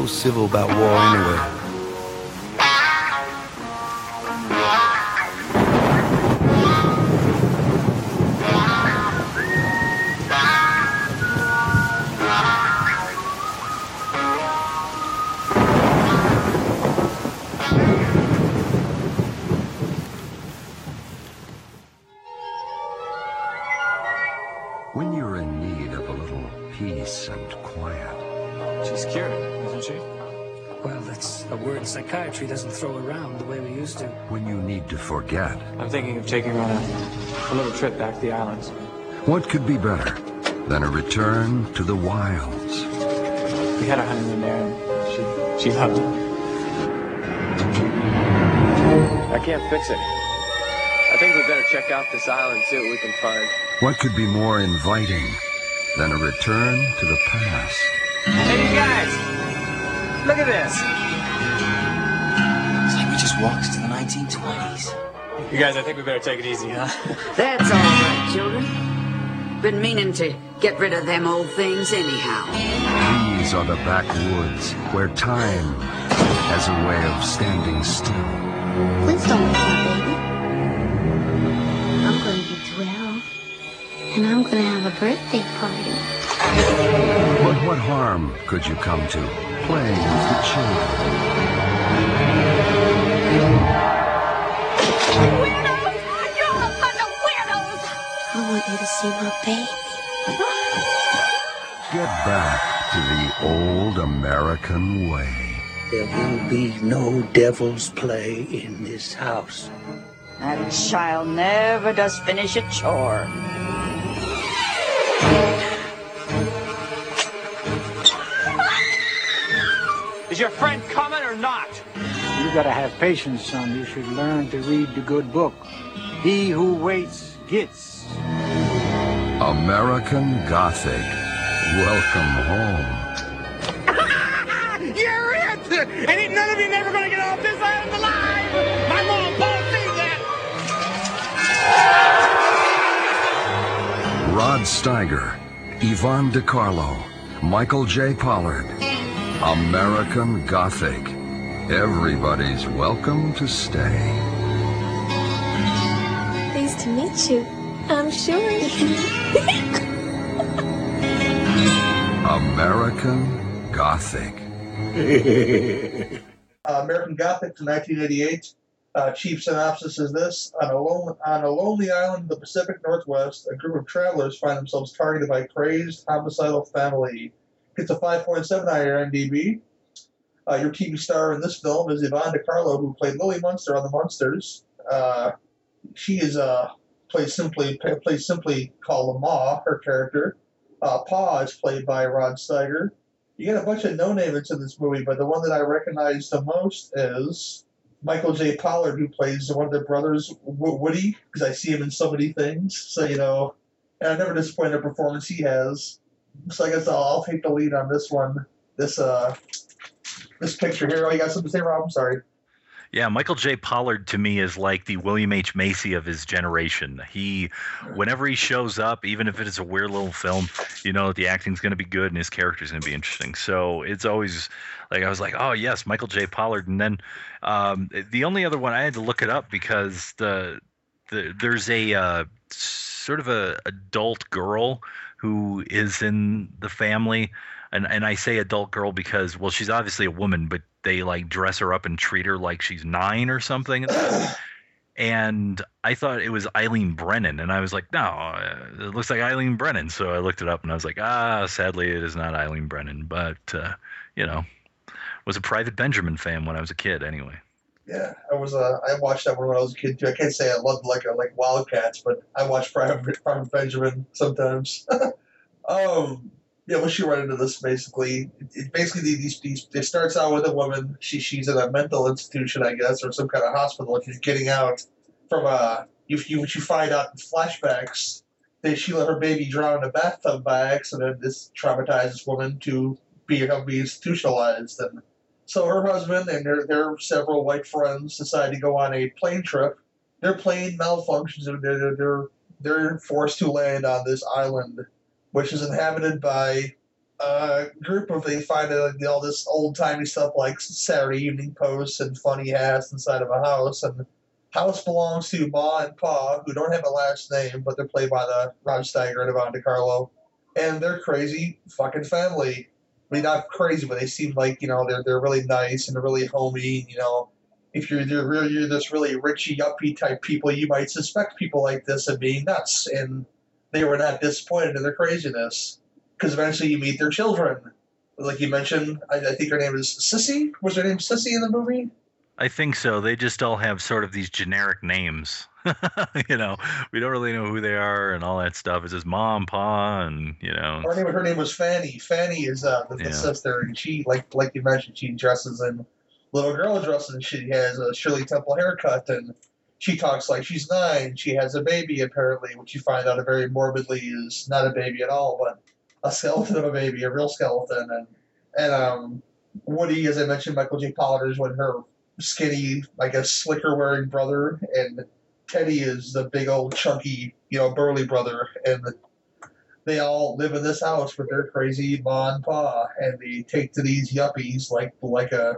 civil about war anyway? Taking her on a, a little trip back to the islands. what could be better than a return to the wilds? We had our honeymoon there, and she, she loved it. I can't fix it. I think we better check out this island, see what we can find. What could be more inviting than a return to the past? Hey, you guys! Look at this! It's like we just walked to the 1920s. You guys, I think we better take it easy, huh? That's all right, children. Been meaning to get rid of them old things anyhow. These are the backwoods where time has a way of standing still. Please don't cry, baby. I'm going to be 12, and I'm going to have a birthday party. But what harm could you come to playing with the children? Back to the old American way. There will be no devil's play in this house. That child never does finish a chore. Is your friend coming or not? You gotta have patience, son. You should learn to read the good book. He who waits gets. American Gothic. Welcome home. You're it! And ain't none of you never gonna get off this island alive! My mom won't see that! Rod Steiger, Yvonne DeCarlo, Michael J. Pollard. American Gothic. Everybody's welcome to stay. Pleased to meet you. I'm sure. American Gothic. Uh, American Gothic from 1988. Uh, chief synopsis is this: on a, lone, on a lonely island in the Pacific Northwest, a group of travelers find themselves targeted by a crazed, homicidal family. It's a 5.7 on. Uh, your TV star in this film is Yvonne DeCarlo, who played Lily Munster on The Munsters. Uh, she is uh, plays simply plays simply called Ma, her character. Uh, Pa is played by Rod Steiger. You get a bunch of no names in this movie, but the one that I recognize the most is Michael J. Pollard, who plays one of their brothers, Woody, because I see him in so many things. So, you know, and I'm never disappointed in the performance he has. So I guess I'll, I'll take the lead on this one. This uh, this picture here. Oh, you got something to say, Rob? I'm sorry. Yeah, Michael J. Pollard to me is like the William H. Macy of his generation. He, whenever he shows up, even if it is a weird little film, you know that the acting's going to be good and his character's going to be interesting. So it's always like I was like, oh yes, Michael J. Pollard. And then um, the only other one I had to look it up because the, the there's a uh, sort of a adult girl who is in the family and and I say adult girl because well she's obviously a woman but they like dress her up and treat her like she's 9 or something and I thought it was Eileen Brennan and I was like no uh, it looks like Eileen Brennan so I looked it up and I was like ah sadly it is not Eileen Brennan but uh, you know was a Private Benjamin fan when I was a kid anyway Yeah, I was. Uh, I watched that one when I was a kid too. I can't say I loved like uh, like Wildcats, but I watched Private, Private Benjamin sometimes. um, yeah, we'll shoot right into this. Basically, it, basically these these it starts out with a woman. She she's in a mental institution, I guess, or some kind of hospital. And she's getting out from uh, a. You you you find out in flashbacks that she let her baby drown in a bathtub by accident. This traumatizes woman to be be institutionalized and. So her husband and their, their several white friends decide to go on a plane trip. Their plane malfunctions and they're, they're, they're forced to land on this island, which is inhabited by a group of they find uh, all this old timey stuff like Saturday Evening Post and funny hats inside of a house, and house belongs to Ma and Pa, who don't have a last name, but they're played by the Rod Steiger and Yvonne DeCarlo, and they're crazy fucking family. I mean, not crazy, but they seem like you know they're they're really nice and really homey. You know, if you're you're, you're this really richy uppy type people, you might suspect people like this of being nuts, and they were not disappointed in their craziness because eventually you meet their children. Like you mentioned, I, I think her name is Sissy. Was her name Sissy in the movie? I think so. They just all have sort of these generic names. you know, we don't really know who they are and all that stuff. It's just mom, pa, and you know. Her name, her name was Fanny. Fanny is uh, the, the Yeah. sister, and she, like like you mentioned, she dresses in little girl dresses. and She has a Shirley Temple haircut, and she talks like she's nine. She has a baby, apparently, which you find out very morbidly is not a baby at all, but a skeleton of a baby, a real skeleton. And and um, Woody, as I mentioned, Michael J. Pollard is with her skinny, I guess, slicker wearing brother, and Teddy is the big old chunky, you know, burly brother, and they all live in this house with their crazy ma and pa, and they take to these yuppies like like a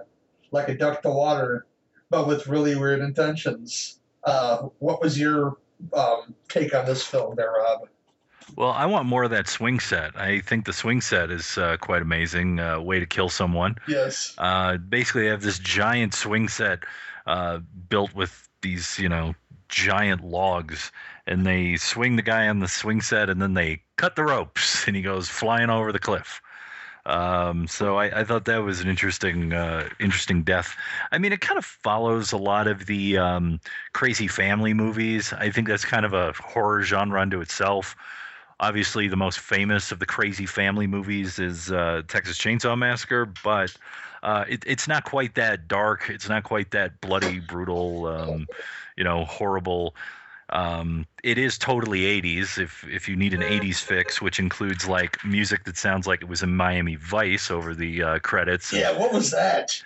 like a duck to water, but with really weird intentions. Uh, what was your um, take on this film, there, Rob? Well, I want more of that swing set. I think the swing set is uh, quite amazing. Uh, way to kill someone. Yes. Uh, basically, they have this giant swing set uh, built with these, you know, giant logs, and they swing the guy on the swing set, and then they cut the ropes, and he goes flying over the cliff. Um, so I, I thought that was an interesting, uh, interesting death. I mean, it kind of follows a lot of the um, crazy family movies. I think that's kind of a horror genre unto itself. Obviously, the most famous of the crazy family movies is uh, Texas Chainsaw Massacre, but uh, it, it's not quite that dark. It's not quite that bloody, brutal, um, you know, horrible. Um, it is totally 80s if if you need an 80s fix, which includes like music that sounds like it was in Miami Vice over the uh, credits. Yeah, what was that?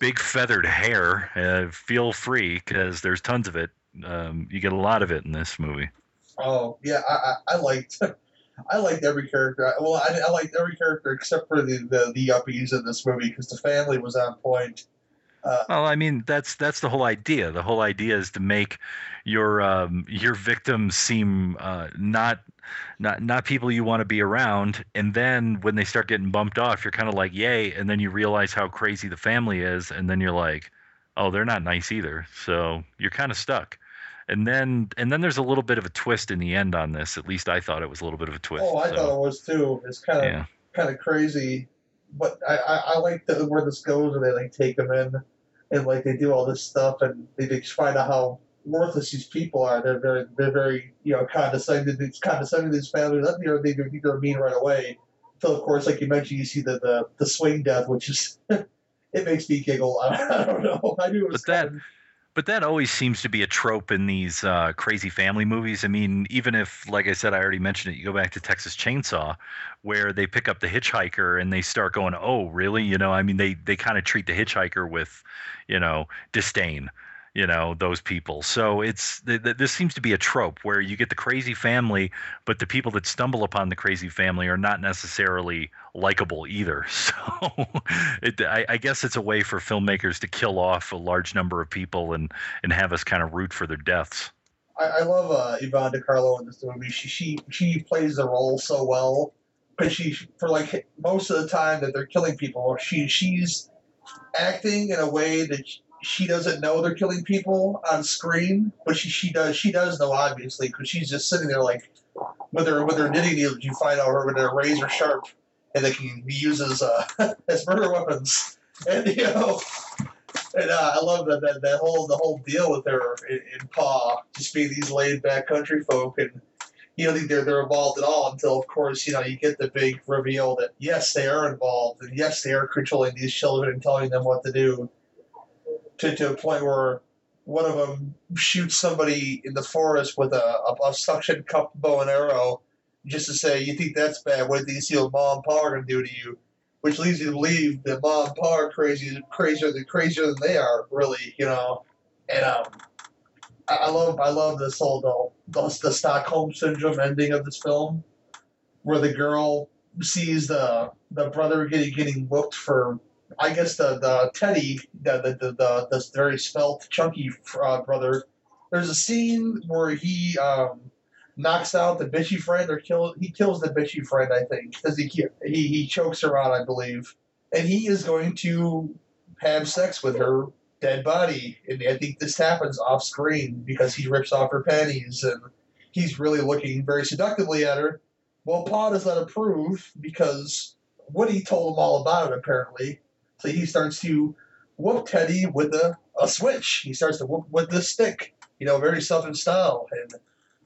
Big feathered hair. Uh, feel free because there's tons of it. Um, you get a lot of it in this movie. Oh yeah, I, I, I liked I liked every character. Well, I, I liked every character except for the the, the yuppies in this movie because the family was on point. Uh, Well, I mean, that's that's the whole idea. The whole idea is to make your um, your victims seem uh, not not not people you want to be around, and then when they start getting bumped off, you're kind of like, yay, and then you realize how crazy the family is, and then you're like, oh, they're not nice either. So you're kind of stuck. And then and then there's a little bit of a twist in the end on this. At least I thought it was a little bit of a twist. oh, I so, thought it was too. It's kind of yeah. kind of crazy, but I, I, I like the, where this goes where they like take them in and like they do all this stuff and they just find out how worthless these people are. They're very they're very you know condescending. It's condescending to these families. You know, they think they're mean right away. So of course, like you mentioned, you see the the, the swing death, which is it makes me giggle. I, don't know. I knew it was But that. But that always seems to be a trope in these uh, crazy family movies. I mean, even if, like I said, I already mentioned it, you go back to Texas Chainsaw, where they pick up the hitchhiker and they start going, "Oh, really?" You know, I mean, they they kind of treat the hitchhiker with, you know, disdain. You know those people. So it's th- th- this seems to be a trope where you get the crazy family, but the people that stumble upon the crazy family are not necessarily likable either. So it, I, I guess it's a way for filmmakers to kill off a large number of people and and have us kind of root for their deaths. I, I love uh, Yvonne DeCarlo in this movie. She she she plays the role so well, but she for like most of the time that they're killing people, she she's acting in a way that she, doesn't know they're killing people on screen, but she she does she does know obviously because she's just sitting there like with her with her knitting needles. You find out her with her razor sharp, and they can be used as uh, as murder weapons. And you know, and uh, I love that, that that whole the whole deal with her in, in Paw just being these laid back country folk, and you don't think they're they're involved at all until, of course, you know you get the big reveal that yes they are involved, and yes they are controlling these children and telling them what to do, to to a point where one of them shoots somebody in the forest with a, a, a suction cup bow and arrow, just to say you think that's bad. What do you see what mom and pa are gonna do to you? which leads you to believe that mom and pa are crazy, crazier than crazier than they are, really, you know. And um, I, I love, I love this whole the, the the Stockholm syndrome ending of this film, where the girl sees the the brother getting getting whooped for I guess the the Teddy the the the, the, the very svelte chunky uh, brother. There's a scene where he um, knocks out the bitchy friend or kill he kills the bitchy friend I think because he, he he chokes her out I believe and he is going to have sex with her dead body and I think this happens off screen because he rips off her panties and he's really looking very seductively at her. Well, Pa does not approve because Woody told him all about it apparently. So he starts to whoop Teddy with a, a switch. He starts to whoop with the stick, you know, very Southern style. And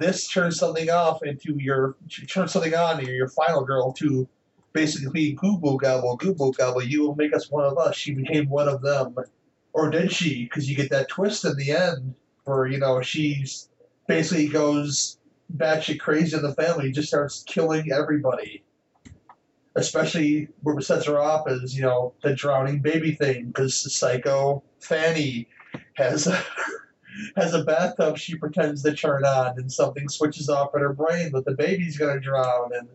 this turns something off into your turns something on your, your final girl to basically goo gobble, goo gobble. You will make us one of us. She became one of them, or did she? Because you get that twist in the end where you know she's basically goes batshit crazy in the family, just starts killing everybody. Especially what sets her off is, you know, the drowning baby thing, because the Psycho Fanny has a, has a bathtub she pretends to turn on, and something switches off in her brain that the baby's gonna drown, and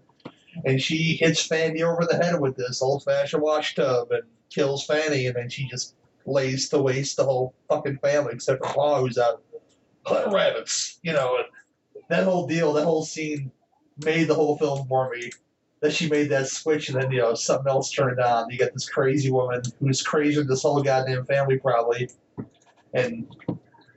and she hits Fanny over the head with this old fashioned wash tub and kills Fanny, and then she just lays to waste the whole fucking family except for Pa, who's out rabbits, you know, and that whole deal, that whole scene made the whole film for me. That she made that switch and then, you know, something else turned on. You got this crazy woman who's crazy with this whole goddamn family, probably. And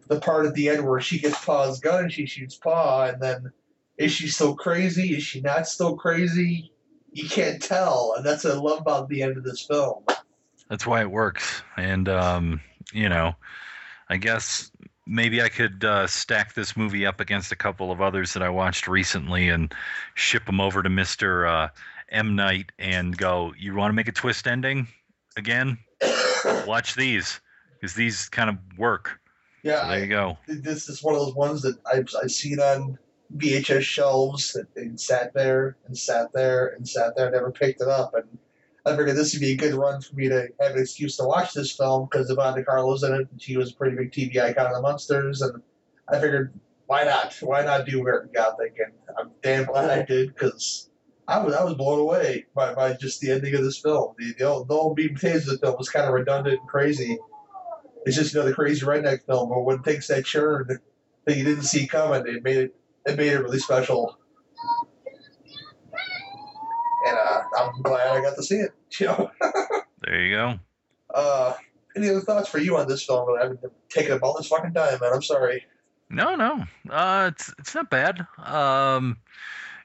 the part at the end where she gets Pa's gun and she shoots Pa, and then is she still crazy? Is she not still crazy? You can't tell. And that's what I love about the end of this film. That's why it works. And, um, you know, I guess maybe I could uh, stack this movie up against a couple of others that I watched recently and ship them over to Mister uh, M Night and go. You want to make a twist ending again? Watch these because these kind of work. Yeah, so there you go. This is one of those ones that I've, I've seen on VHS shelves that and sat there and sat there and sat there. And never picked it up, and I figured this would be a good run for me to have an excuse to watch this film because Yvonne Carlo's in it, and she was a pretty big TV icon of the Munsters, and I figured why not? Why not do American Gothic? And I'm damn glad I did because I was I was blown away by, by just the ending of this film. The the old, the old and of the film was kind of redundant and crazy. It's just another crazy redneck film, but when things that churn that you didn't see coming, it made it it made it really special and uh, I'm glad I got to see it. You know. there you go. Uh, any other thoughts for you on this film? I've been taking up all this fucking time, man. I'm sorry. No, no. Uh, it's it's not bad. Um,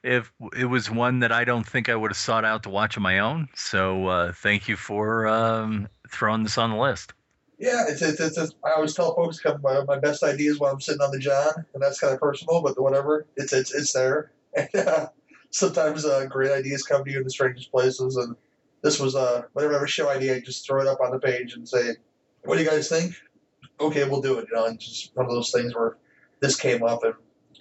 if it was one that I don't think I would have sought out to watch on my own. So uh, thank you for um, throwing this on the list. Yeah, it's it's, it's, it's I always tell folks come my, my best ideas while I'm sitting on the john, and that's kind of personal, but whatever. It's it's it's there. And, uh, sometimes uh, great ideas come to you in the strangest places. And this was uh, a show idea, I just throw it up on the page and say, "What do you guys think?" Okay, we'll do it. You know, and just one of those things where this came up, and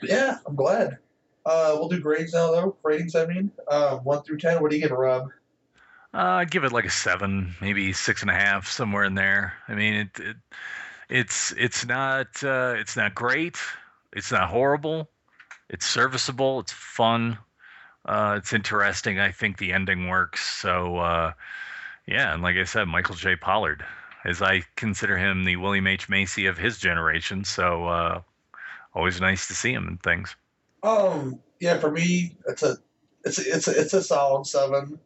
yeah, I'm glad. Uh, we'll do grades now, though. Ratings, I mean, uh, one through ten. What do you give Rob? Uh, I'd give it like a seven, maybe six and a half, somewhere in there. I mean, it, it it's it's not uh, it's not great. It's not horrible. It's serviceable. It's fun. Uh, it's interesting. I think the ending works. So, uh, yeah, and like I said, Michael J. Pollard, as I consider him the William H. Macy of his generation. So, uh, always nice to see him in things. Um, yeah, for me, it's a, it's a, it's a, it's a solid seven.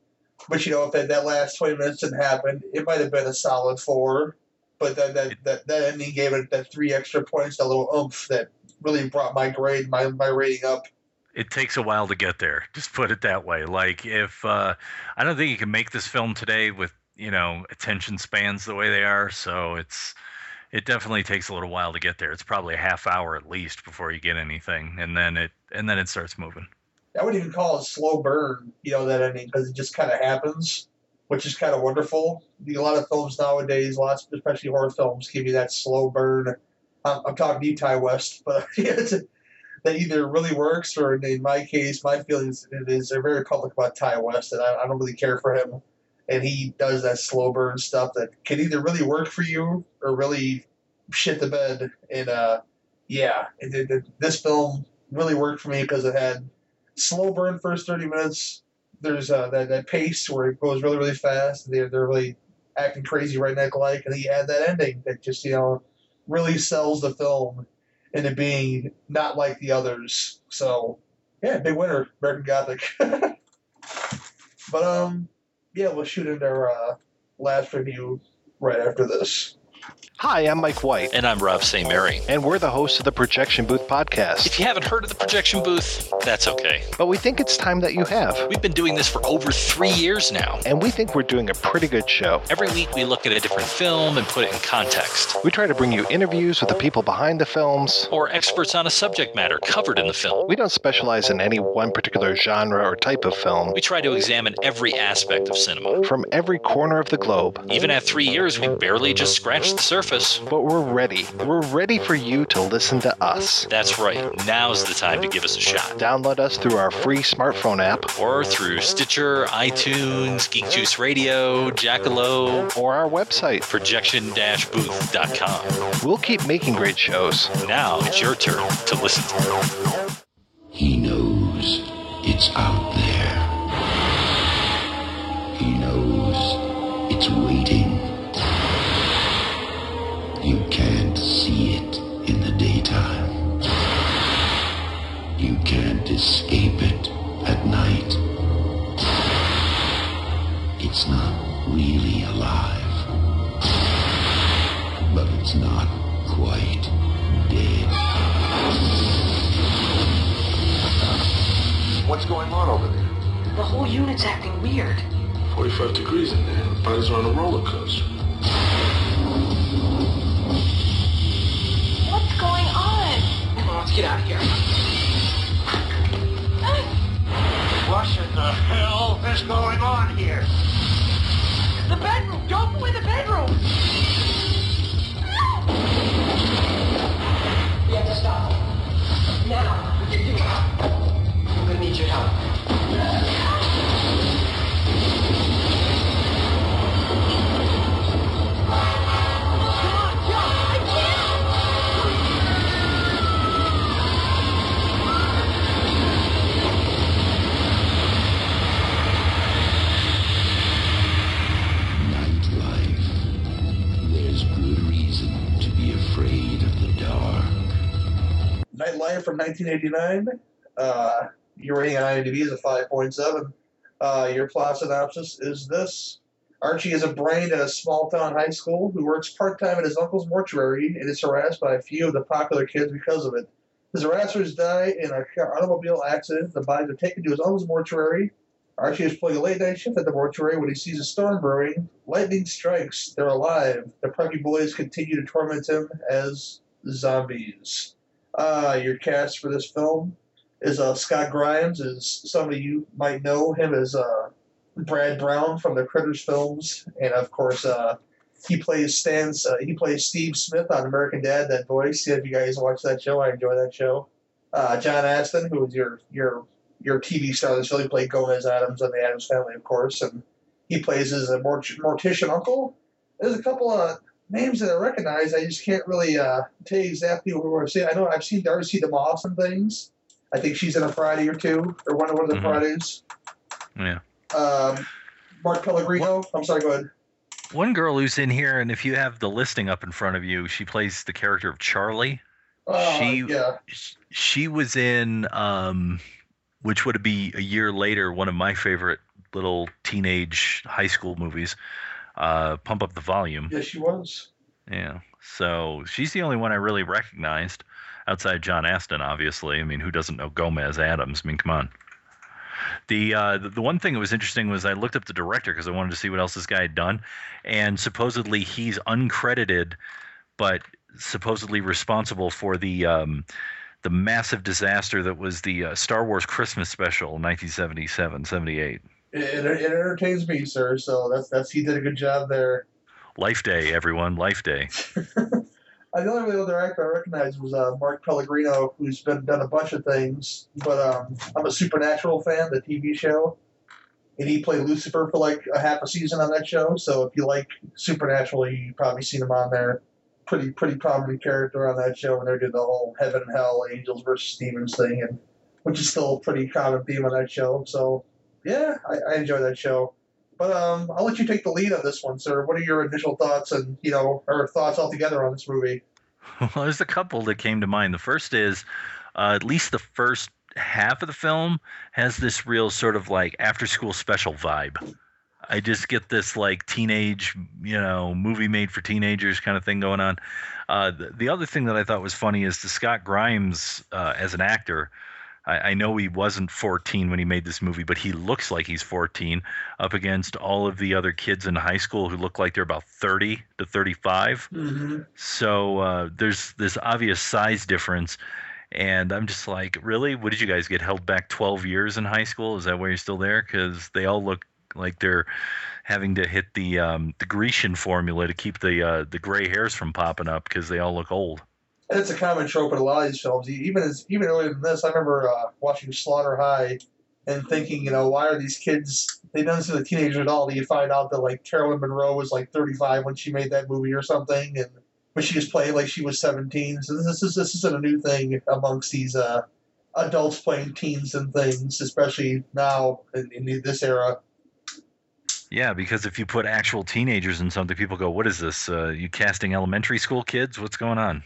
But you know, if that, that last twenty minutes didn't happen, it might have been a solid four. But that that, that, that ending gave it that three extra points, that little oomph that really brought my grade, my my rating up it takes a while to get there. Just put it that way. Like if uh, I don't think you can make this film today with you know attention spans the way they are, so it's it definitely takes a little while to get there. It's probably a half hour at least before you get anything, and then it and then it starts moving. I would even call it slow burn, you know, that ending because it just kind of happens, which is kind of wonderful. A lot of films nowadays, lots, especially horror films, give you that slow burn. I'm, I'm talking to Ti West, but a, that either really works or in my case, my feelings is they're very public about Ti West, and I, I don't really care for him. And he does that slow burn stuff that can either really work for you or really shit the bed. And uh, yeah, it, it, this film really worked for me because it had slow burn first 30 minutes, there's uh, that that pace where it goes really really fast. They're they're really acting crazy redneck like, and then you add that ending that just you know really sells the film into being not like the others. So yeah, big winner, American Gothic. but um, yeah, we'll shoot into our uh, last review right after this. Hi, I'm Mike White. And I'm Rob St. Mary. And we're the hosts of the Projection Booth podcast. If you haven't heard of the Projection Booth, that's okay. But we think it's time that you have. We've been doing this for over three years now. And we think we're doing a pretty good show. Every week we look at a different film and put it in context. We try to bring you interviews with the people behind the films. Or experts on a subject matter covered in the film. We don't specialize in any one particular genre or type of film. We try to examine every aspect of cinema. From every corner of the globe. Even at three years, we barely just scratched the surface. But we're ready. We're ready for you to listen to us. That's right. Now's the time to give us a shot. Download us through our free smartphone app. Or through Stitcher, iTunes, Geek Juice Radio, Jackalope, Or our website. Projection-booth.com. We'll keep making great shows. Now it's your turn to listen to He knows it's out there. He knows it's waiting. You can't see it in the daytime. You can't escape it at night. It's not really alive. But it's not quite dead. What's going on over there? The whole unit's acting weird. 45 degrees in there. The bodies are on a roller coaster. Get out of here. What in the hell is going on here? The bedroom! Don't go in the bedroom! We have to stop. Now, we can do it. I'm gonna need your help. Nightlife from 1989. Uh, your rating on IMDb is a 5.7. Uh, your plot synopsis is this. Archie is a brain at a small town high school who works part time at his uncle's mortuary and is harassed by a few of the popular kids because of it. His harassers die in a car automobile accident. The bodies are taken to his uncle's mortuary. Archie is playing a late night shift at the mortuary when he sees a storm brewing. Lightning strikes. They're alive. The preppy boys continue to torment him as zombies. Uh, your cast for this film is uh, Scott Grimes, is somebody you might know him as uh, Brad Brown from the Critters films, and of course uh, he plays Stan's uh, he plays Steve Smith on American Dad. That voice. If you guys watch that show, I enjoy that show. Uh, John Astin, who is your your your TV star the show, he played Gomez Addams on the Addams Family, of course, and he plays his uh, mort- mortician uncle. There's a couple of names that I recognize. I just can't really uh, tell you exactly who I've seen. I know I've seen Darcy DeMoss and things. I think she's in a Friday or two, or one of one of the Mhm. Fridays. Yeah. Um, Mark Pellegrino. I'm sorry, go ahead. One girl who's in here, and if you have the listing up in front of you, she plays the character of Charlie. Uh, she yeah. she was in um, which would be a year later one of my favorite little teenage high school movies, uh, Pump Up the Volume. Yeah, she was. Yeah. So she's the only one I really recognized outside John Astin, obviously. I mean, who doesn't know Gomez Addams? I mean, come on. The, uh, the one thing that was interesting was I looked up the director because I wanted to see what else this guy had done, and supposedly he's uncredited, but supposedly responsible for the um, the massive disaster that was the uh, Star Wars Christmas special, 1977, 78. It, it, entertains me, sir. So that's that's he did a good job there. Life Day, everyone, Life Day. Uh, the only other actor I recognized was uh, Mark Pellegrino, who's been done a bunch of things. But um, I'm a Supernatural fan, the TV show, and he played Lucifer for like a half a season on that show. So if you like Supernatural, you probably seen him on there. Pretty pretty prominent character on that show and they did the whole heaven and hell, angels versus demons thing, and which is still a pretty common theme on that show. So Yeah, I, I enjoy that show. But um, I'll let you take the lead on this one, sir. What are your initial thoughts and you know, or thoughts altogether on this movie? Well, there's a couple that came to mind. The first is uh, at least the first half of the film has this real sort of like after school special vibe. I just get this like teenage, you know, movie made for teenagers kind of thing going on. Uh, the, the other thing that I thought was funny is the Scott Grimes uh, as an actor. I, I know he wasn't 14 when he made this movie, but he looks like he's 14 up against all of the other kids in high school who look like they're about 30 to 35. Mm-hmm. So uh, there's this obvious size difference. And I'm just like, really? What did you guys get held back 12 years in high school? Is that why you're still there? Because they all look like they're having to hit the um, the Grecian formula to keep the uh, the gray hairs from popping up because they all look old. And it's a common trope in a lot of these films. Even as even earlier than this, I remember uh, watching Slaughter High and thinking, you know, why are these kids? They don't seem like teenagers at all. Then you find out that like Caroline Munro was like 35 when she made that movie or something, and but she was playing like she was 17. So this is this isn't a new thing amongst these uh, adults playing teens and things, especially now in, in this era. Yeah, because if you put actual teenagers in something, people go, "What is this? Uh, you casting elementary school kids? What's going on?"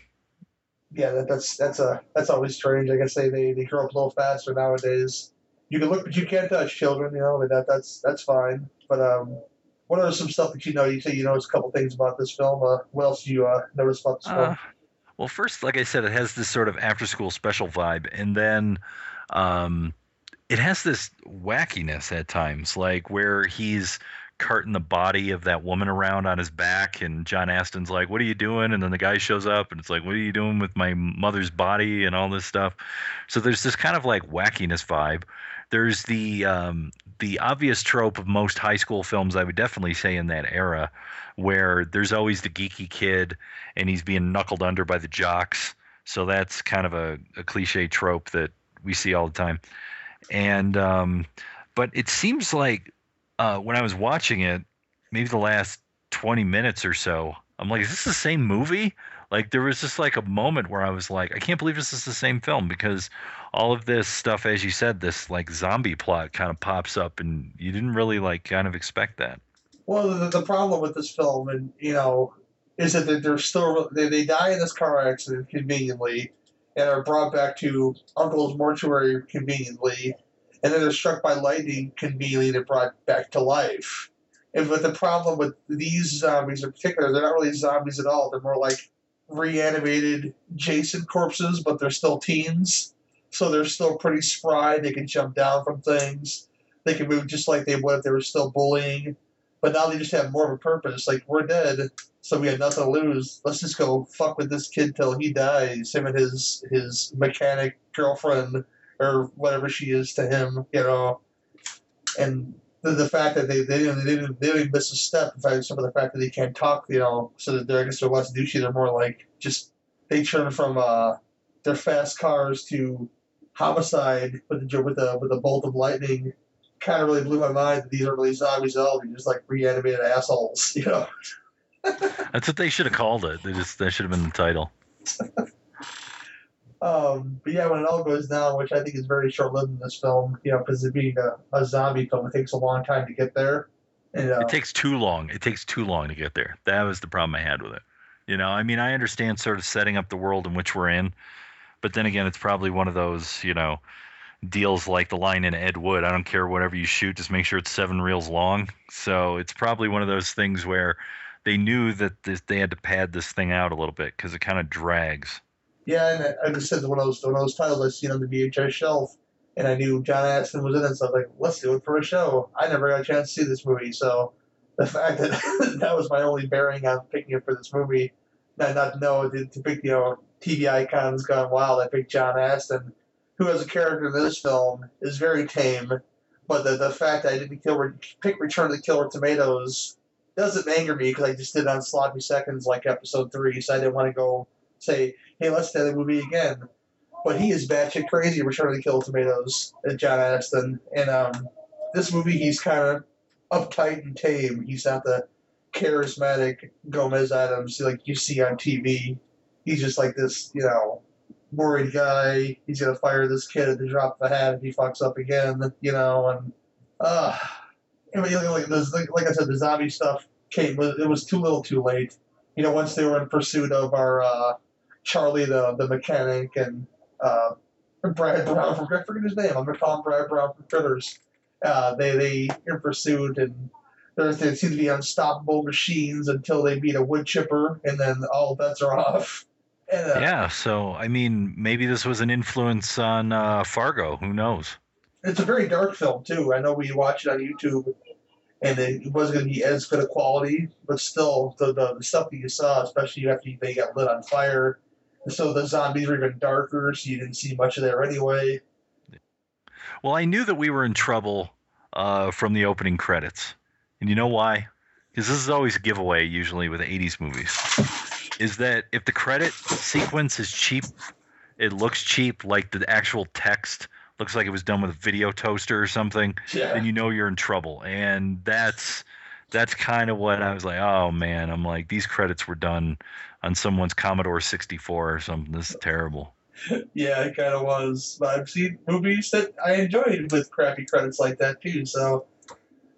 Yeah, that, that's that's a that's always strange. I guess they, they grow up a little faster nowadays. You can look, but you can't touch children. You know, but that that's that's fine. But um, what are some stuff that you know? You say you noticed a couple things about this film. Uh, what else do you uh, notice about this Uh, film? well, first, like I said, it has this sort of after-school special vibe, and then um, it has this wackiness at times, like where he's carting the body of that woman around on his back, and John Astin's like, "What are you doing?" And then the guy shows up, and it's like, "What are you doing with my mother's body?" and all this stuff. So there's this kind of like wackiness vibe. There's the um, the obvious trope of most high school films, I would definitely say in that era, where there's always the geeky kid and he's being knuckled under by the jocks. So that's kind of a, a cliche trope that we see all the time. And um, but it seems like uh, when I was watching it, maybe the last 20 minutes or so, I'm like, is this the same movie? Like there was just like a moment where I was like, I can't believe this is the same film because all of this stuff, as you said, this like zombie plot kind of pops up, and you didn't really like kind of expect that. Well, the, the problem with this film, and you know, is that they're- still they, they die in this car accident conveniently, and are brought back to Uncle's mortuary conveniently, and then they're struck by lightning conveniently brought back to life. And but the problem with these zombies in particular, they're not really zombies at all. They're more like reanimated Jason corpses, but they're still teens, so they're still pretty spry. They can jump down from things. They can move just like they would if they were still bullying. But now they just have more of a purpose. Like we're dead, so we had nothing to lose. Let's just go fuck with this kid till he dies. Him and his his mechanic girlfriend or whatever she is to him, you know. And the, the fact that they they didn't, they didn't they didn't miss a step. In fact, some of the fact that they can't talk, you know, so that they're I guess they're less douchey. They're more like just they turn from uh their fast cars to homicide with the with a with a bolt of lightning kind of really blew my mind that these aren't really zombies at all. They're just like reanimated assholes, you know. That's what they should have called it. They just that should have been the title. Um, but yeah, when it all goes down, which I think is very short lived in this film, you know, because it being a, a zombie film, it takes a long time to get there. And, uh, It takes too long. It takes too long to get there. That was the problem I had with it. You know, I mean, I understand sort of setting up the world in which we're in, but then again, it's probably one of those, you know, deals like the line in Ed Wood. I don't care whatever you shoot, just make sure it's seven reels long. So it's probably one of those things where they knew that this, they had to pad this thing out a little bit because it kind of drags. Yeah, and I, I just said one of those those titles I seen on the VHS shelf, and I knew John Astin was in it, so I was like, let's do it for a show. I never got a chance to see this movie, so the fact that that was my only bearing on picking it for this movie, not not to know to, to pick you know TV icons gone wild. I picked John Astin, who as a character in this film is very tame, but the the fact that I didn't kill pick Return of the Killer Tomatoes doesn't anger me because I just did it on sloppy seconds like episode three, so I didn't want to go say, hey, let's do the movie again. But he is batshit crazy, Return of the Kill Tomatoes, and John Astin. And um, this movie, he's kind of uptight and tame. He's not the charismatic Gomez Addams like you see on TV. He's just like this, you know, worried guy. He's gonna fire this kid at the drop of a hat if he fucks up again, you know. And Uh, I like, like, like I said, the zombie stuff came. It was too little, too late. You know, once they were in pursuit of our uh, Charlie, the the mechanic, and uh, Brad Brown from I forget his name. I'm gonna call him Brad Brown from Critters. Uh, they they in pursuit and there's they seem to be unstoppable machines until they beat a wood chipper and then all bets are off. And, uh, yeah, so I mean, maybe this was an influence on uh, Fargo. Who knows? It's a very dark film too. I know we watched it on YouTube, and it wasn't going to be as good a quality, but still, the, the, the stuff that you saw, especially after they got lit on fire, so the zombies were even darker, so you didn't see much of there anyway. Well, I knew that we were in trouble uh, from the opening credits, and you know why? Because this is always a giveaway usually with 80s movies. Is that if the credit sequence is cheap, it looks cheap, like the actual text looks like it was done with a video toaster or something, Yeah. then you know you're in trouble. And that's that's kind of what I was like, oh man, I'm like these credits were done on someone's Commodore 64 or something. This is terrible. yeah, it kind of was. But I've seen movies that I enjoyed with crappy credits like that too. So,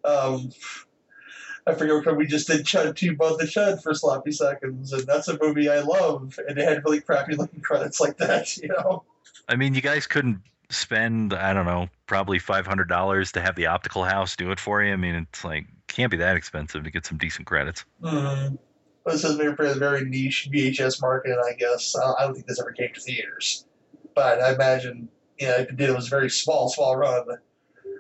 um, I forget what we just did Chud 2 Buzz the Chud for Sloppy Seconds, and that's a movie I love, and it had really crappy looking credits like that, you know? I mean, you guys couldn't spend, I don't know, probably $500 to have the optical house do it for you. I mean, it's like, can't be that expensive to get some decent credits. This is very, very, very niche VHS market, I guess. I I don't think this ever came to theaters. But I imagine, you know, if it did, it was a very small, small run.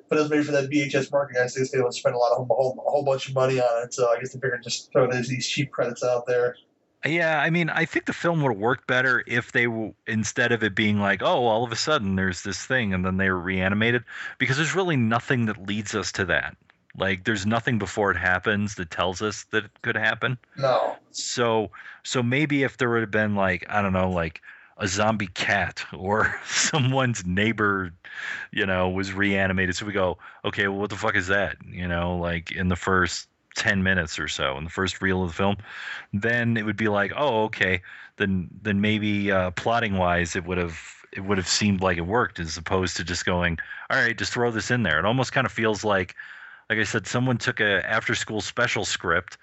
But it was made for that VHS market. I guess they would spend a lot of a whole, a whole bunch of money on it. So I guess they figured just throw these, these cheap credits out there. Yeah, I mean, I think the film would have worked better if they, w- instead of it being like, oh, all of a sudden there's this thing and then they're reanimated, because there's really nothing that leads us to that. Like, there's nothing before it happens that tells us that it could happen. No. So, so maybe if there would have been like, I don't know, like a zombie cat or someone's neighbor, you know, was reanimated. So we go, okay, well, what the fuck is that? You know, like in the first 10 minutes or so in the first reel of the film then it would be like oh okay then then maybe uh, plotting wise it would have it would have seemed like it worked as opposed to just going all right just throw this in there it almost kind of feels like like i said someone took a after school special script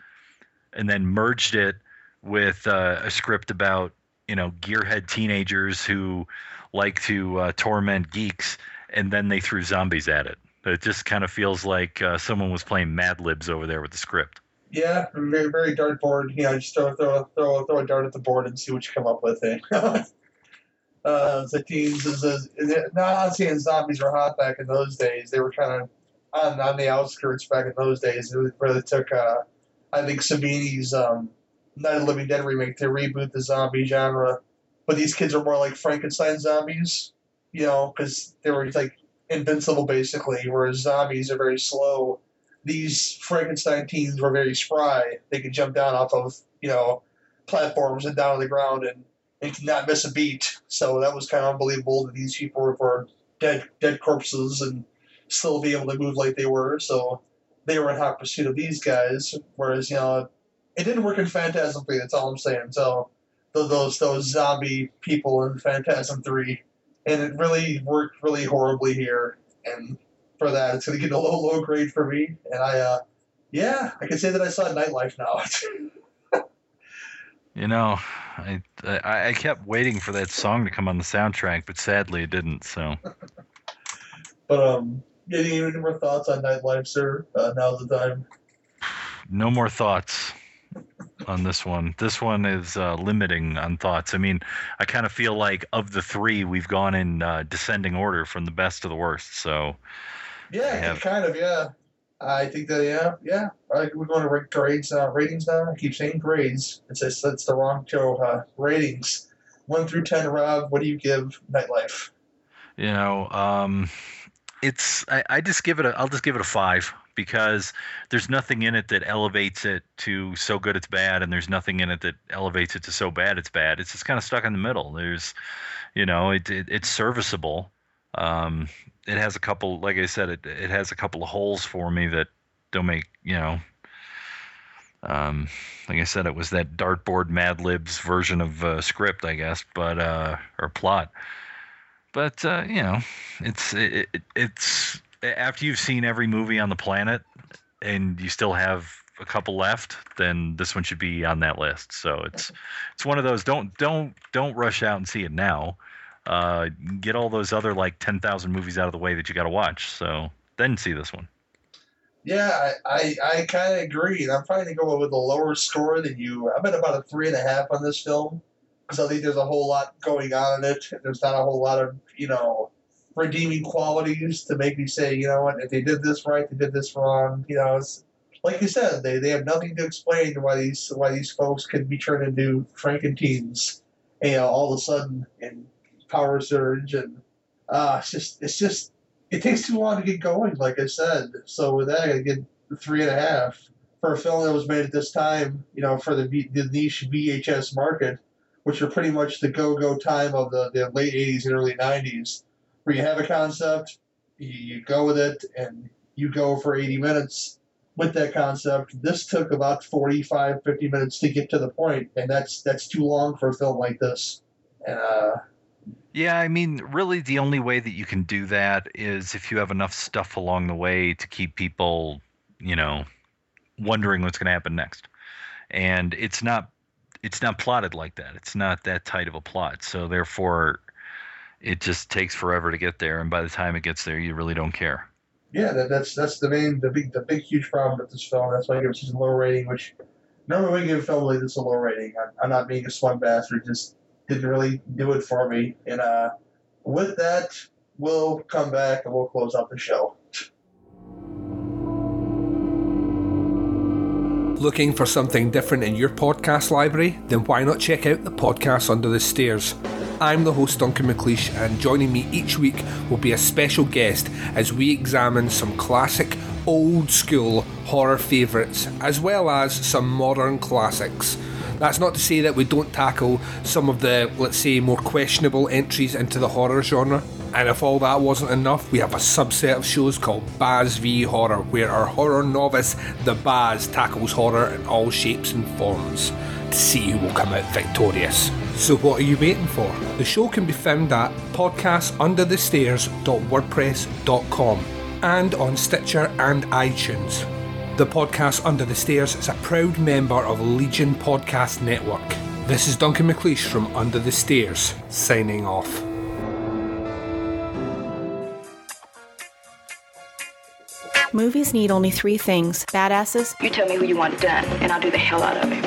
and then merged it with uh, a script about you know gearhead teenagers who like to uh, torment geeks and then they threw zombies at it it just kind of feels like uh, someone was playing Mad Libs over there with the script. Yeah, very, very dartboard. You know, just throw, throw, throw, throw a dart at the board and see what you come up with. Uh, the teams is, is, is not I'm zombies were hot back in those days. They were kind of on, on the outskirts back in those days. It they took, uh, I think, Savini's um, Night of Living Dead remake to reboot the zombie genre. But these kids are more like Frankenstein zombies, you know, because they were like invincible basically, whereas zombies are very slow. These Frankenstein teens were very spry. They could jump down off of, you know, platforms and down on the ground and, and could not miss a beat. So that was kind of unbelievable that these people were dead dead corpses and still be able to move like they were. So they were in hot pursuit of these guys. Whereas, you know, it didn't work in Phantasm 3, that's all I'm saying. So those those zombie people in Phantasm 3 and it really worked really horribly here. And for that, it's going to get a little low grade for me. And I, uh, yeah, I can say that I saw Nightlife now. You know, I, I I kept waiting for that song to come on the soundtrack, but sadly it didn't. So but um, any, any more thoughts on Nightlife, sir? Uh, now's the time. no more thoughts on this one. This one is uh, limiting on thoughts. I mean, I kind of feel like of the three, we've gone in uh, descending order from the best to the worst. So Yeah, have- kind of. Yeah, I think that. Yeah, yeah. I, we're going to rank grades, uh, ratings now. I keep saying grades. It's just that's the wrong show. Uh, ratings, one through ten. Rob, what do you give Nightlife? you know, um, it's I, I just give it a I'll just give it a five because there's nothing in it that elevates it to so good it's bad, and there's nothing in it that elevates it to so bad it's bad. It's just kind of stuck in the middle. There's, you know, it, it it's serviceable. Um, it has a couple, like I said, it it has a couple of holes for me that don't make you know. Um, like I said, it was that dartboard Mad Libs version of uh, script, I guess, but uh, or plot but uh, you know, it's it, it, it's after you've seen every movie on the planet and you still have a couple left, then this one should be on that list. So it's it's one of those don't don't don't rush out and see it now. Uh, get all those other like ten thousand movies out of the way that you got to watch. So then see this one. Yeah, I, I, I kind of agree. I'm probably to go with a lower score than you. I'm at about a three and a half on this film because I think there's a whole lot going on in it. There's not a whole lot of, you know, redeeming qualities to make me say, you know what, if they did this right, they did this wrong. You know, it's like you said, they, they have nothing to explain why these why these folks can be turned into Frankenteens, you know, all of a sudden in Power Surge and uh, it's just it's just it takes too long to get going, like I said. So with that, I get three and a half for a film that was made at this time, you know, for the, V- the niche VHS market, which are pretty much the go-go time of the, the late 80s and early 90s, where you have a concept, you, you go with it, and you go for 80 minutes with that concept. This took about 45, 50 minutes to get to the point, and that's that's too long for a film like this. And uh, Yeah, I mean, really, the only way that you can do that is if you have enough stuff along the way to keep people, you know, wondering what's going to happen next. And it's not, it's not plotted like that. It's not that tight of a plot. So therefore, it just takes forever to get there. And by the time it gets there, you really don't care. yeah, that, that's that's the main, the big, the big, huge problem with this film. That's why I give it such a low rating. Which normally we give a film like this a low rating. I'm, I'm not being a smug bastard. Just didn't really do it for me. And uh, with that, we'll come back and we'll close out the show. Looking for something different in your podcast library? Then why not check out the podcast Under the Stairs? I'm the host Duncan McLeish, and joining me each week will be a special guest as we examine some classic, old school horror favourites, as well as some modern classics. That's not to say that we don't tackle some of the, let's say, more questionable entries into the horror genre. And if all that wasn't enough, we have a subset of shows called Baz v Horror, where our horror novice, the Baz, tackles horror in all shapes and forms to see who will come out victorious. So what are you waiting for? The show can be found at podcastunderthestairs.wordpress.com and on Stitcher and iTunes. The podcast Under the Stairs is a proud member of Legion Podcast Network. This is Duncan McLeish from Under the Stairs, signing off. Movies need only three things badasses. You tell me who you want done, and I'll do the hell out of it.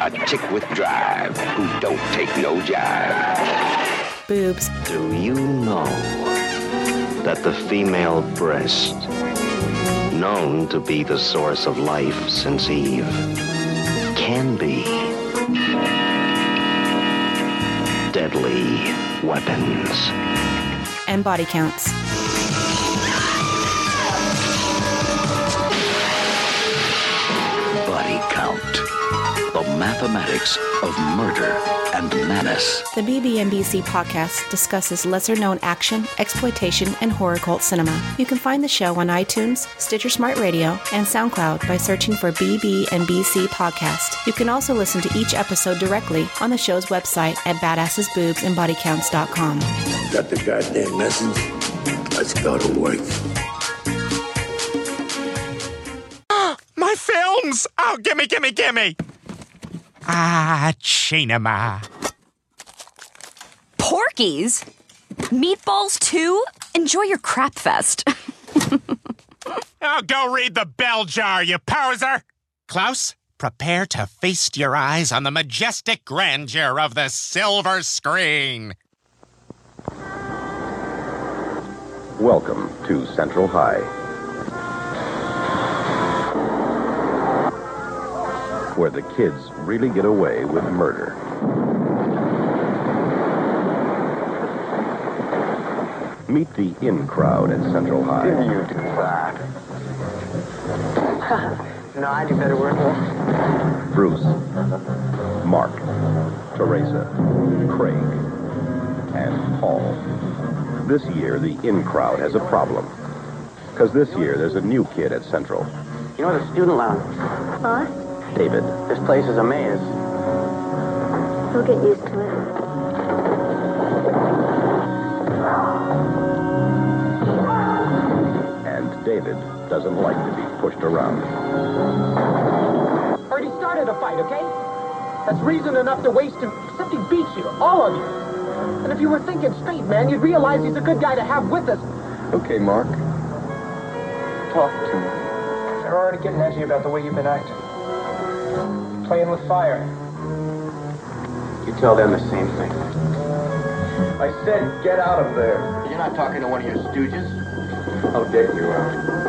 A chick with drive who don't take no jive. Boobs. Do you know that the female breast, known to be the source of life since Eve, can be deadly weapons? And body counts. Mathematics of murder and menace. The BB&BC podcast discusses lesser-known action, exploitation, and horror cult cinema. You can find the show on iTunes, Stitcher Smart Radio, and SoundCloud by searching for BB&BC podcast. You can also listen to each episode directly on the show's website at badassesboobsandbodycounts.com. Got the goddamn message? Let's go to work. My films! Oh, gimme, gimme, gimme! Ah, Chinema. Porky's? Meatballs too? Enjoy your crap fest. Oh, go read the bell jar, you poser! Klaus, prepare to feast your eyes on the majestic grandeur of the silver screen. Welcome to Central High. Where the kids really get away with murder. Meet the in crowd at Central High. You do that. no, I do better work. Bruce, Mark, Teresa, Craig, and Paul. This year, the in crowd has a problem. Because this year, there's a new kid at Central, You know the student lounge? What? David. This place is a maze. He'll get used to it. And David doesn't like to be pushed around. Already started a fight, okay? That's reason enough to waste him, except he beats you, all of you. And if you were thinking straight, man, you'd realize he's a good guy to have with us. Okay, Mark. Talk to me. They're already getting edgy about the way you've been acting. Playing with fire. You tell them the same thing. I said get out of there. You're not talking to one of your stooges. How dare you, Al?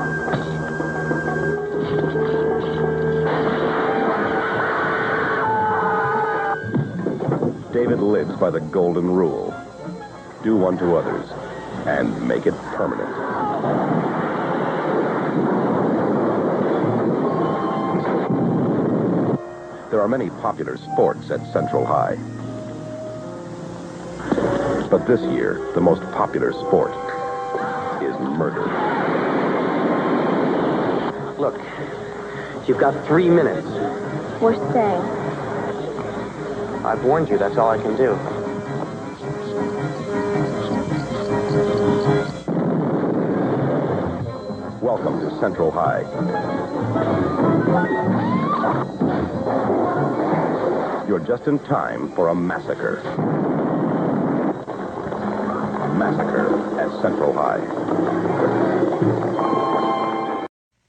David lives by the golden rule. Do unto others and make it permanent. Are many popular sports at Central High. But this year, the most popular sport is murder. Look, you've got three minutes. We're staying. I've warned you. That's all I can do. Welcome to Central High. You're just in time for a massacre. Massacre at Central High.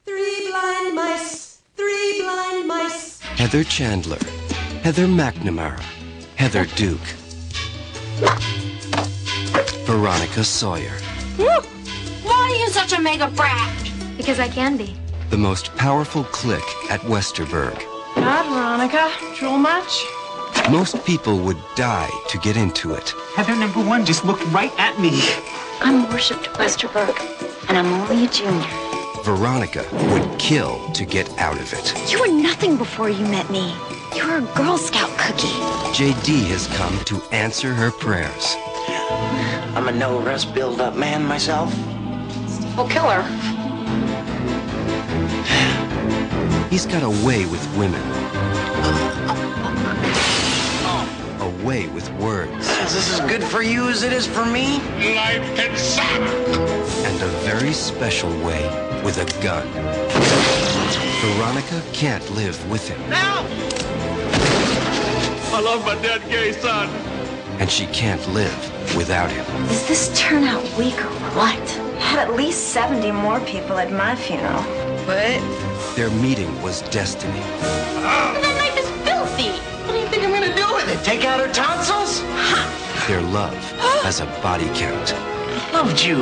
Three blind mice, three blind mice. Heather Chandler, Heather McNamara, Heather Duke, Veronica Sawyer, Why are you such a mega brat? Because I can be. the most powerful clique at Westerberg. God, Veronica, drool much? Most people would die to get into it. Heather number one just looked right at me. I'm worshipped Westerberg, and I'm only a junior. Veronica would kill to get out of it. You were nothing before you met me. You were a Girl Scout cookie. JD has come to answer her prayers. I'm a no rest build up man myself. We'll kill her. He's got a way with women. A way with words. Is this as good for you as it is for me? Life can suck. And a very special way with a gun. Veronica can't live with him. Now! I love my dead gay son. And she can't live without him. Does this turn out weak or what? I Had at least 70 more people at my funeral. What? Their meeting was destiny. That knife is filthy. What do you think I'm gonna do with it? Take out her tonsils? Their love has a body count. Loved you.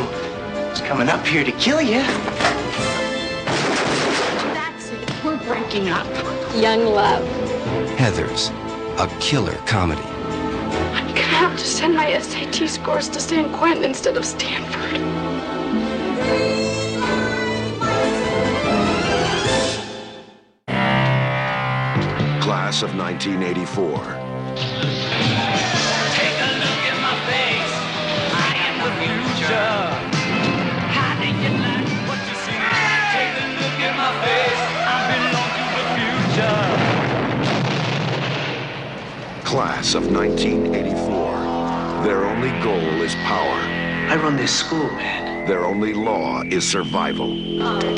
Was coming up here to kill you. That's it. We're breaking up. Young love. Heather's, a killer comedy. I'm gonna have to send my SAT scores to San Quentin instead of Stanford. Class of 1984. Class of 1984. Their only goal is power. I run this school, man. Their only law is survival.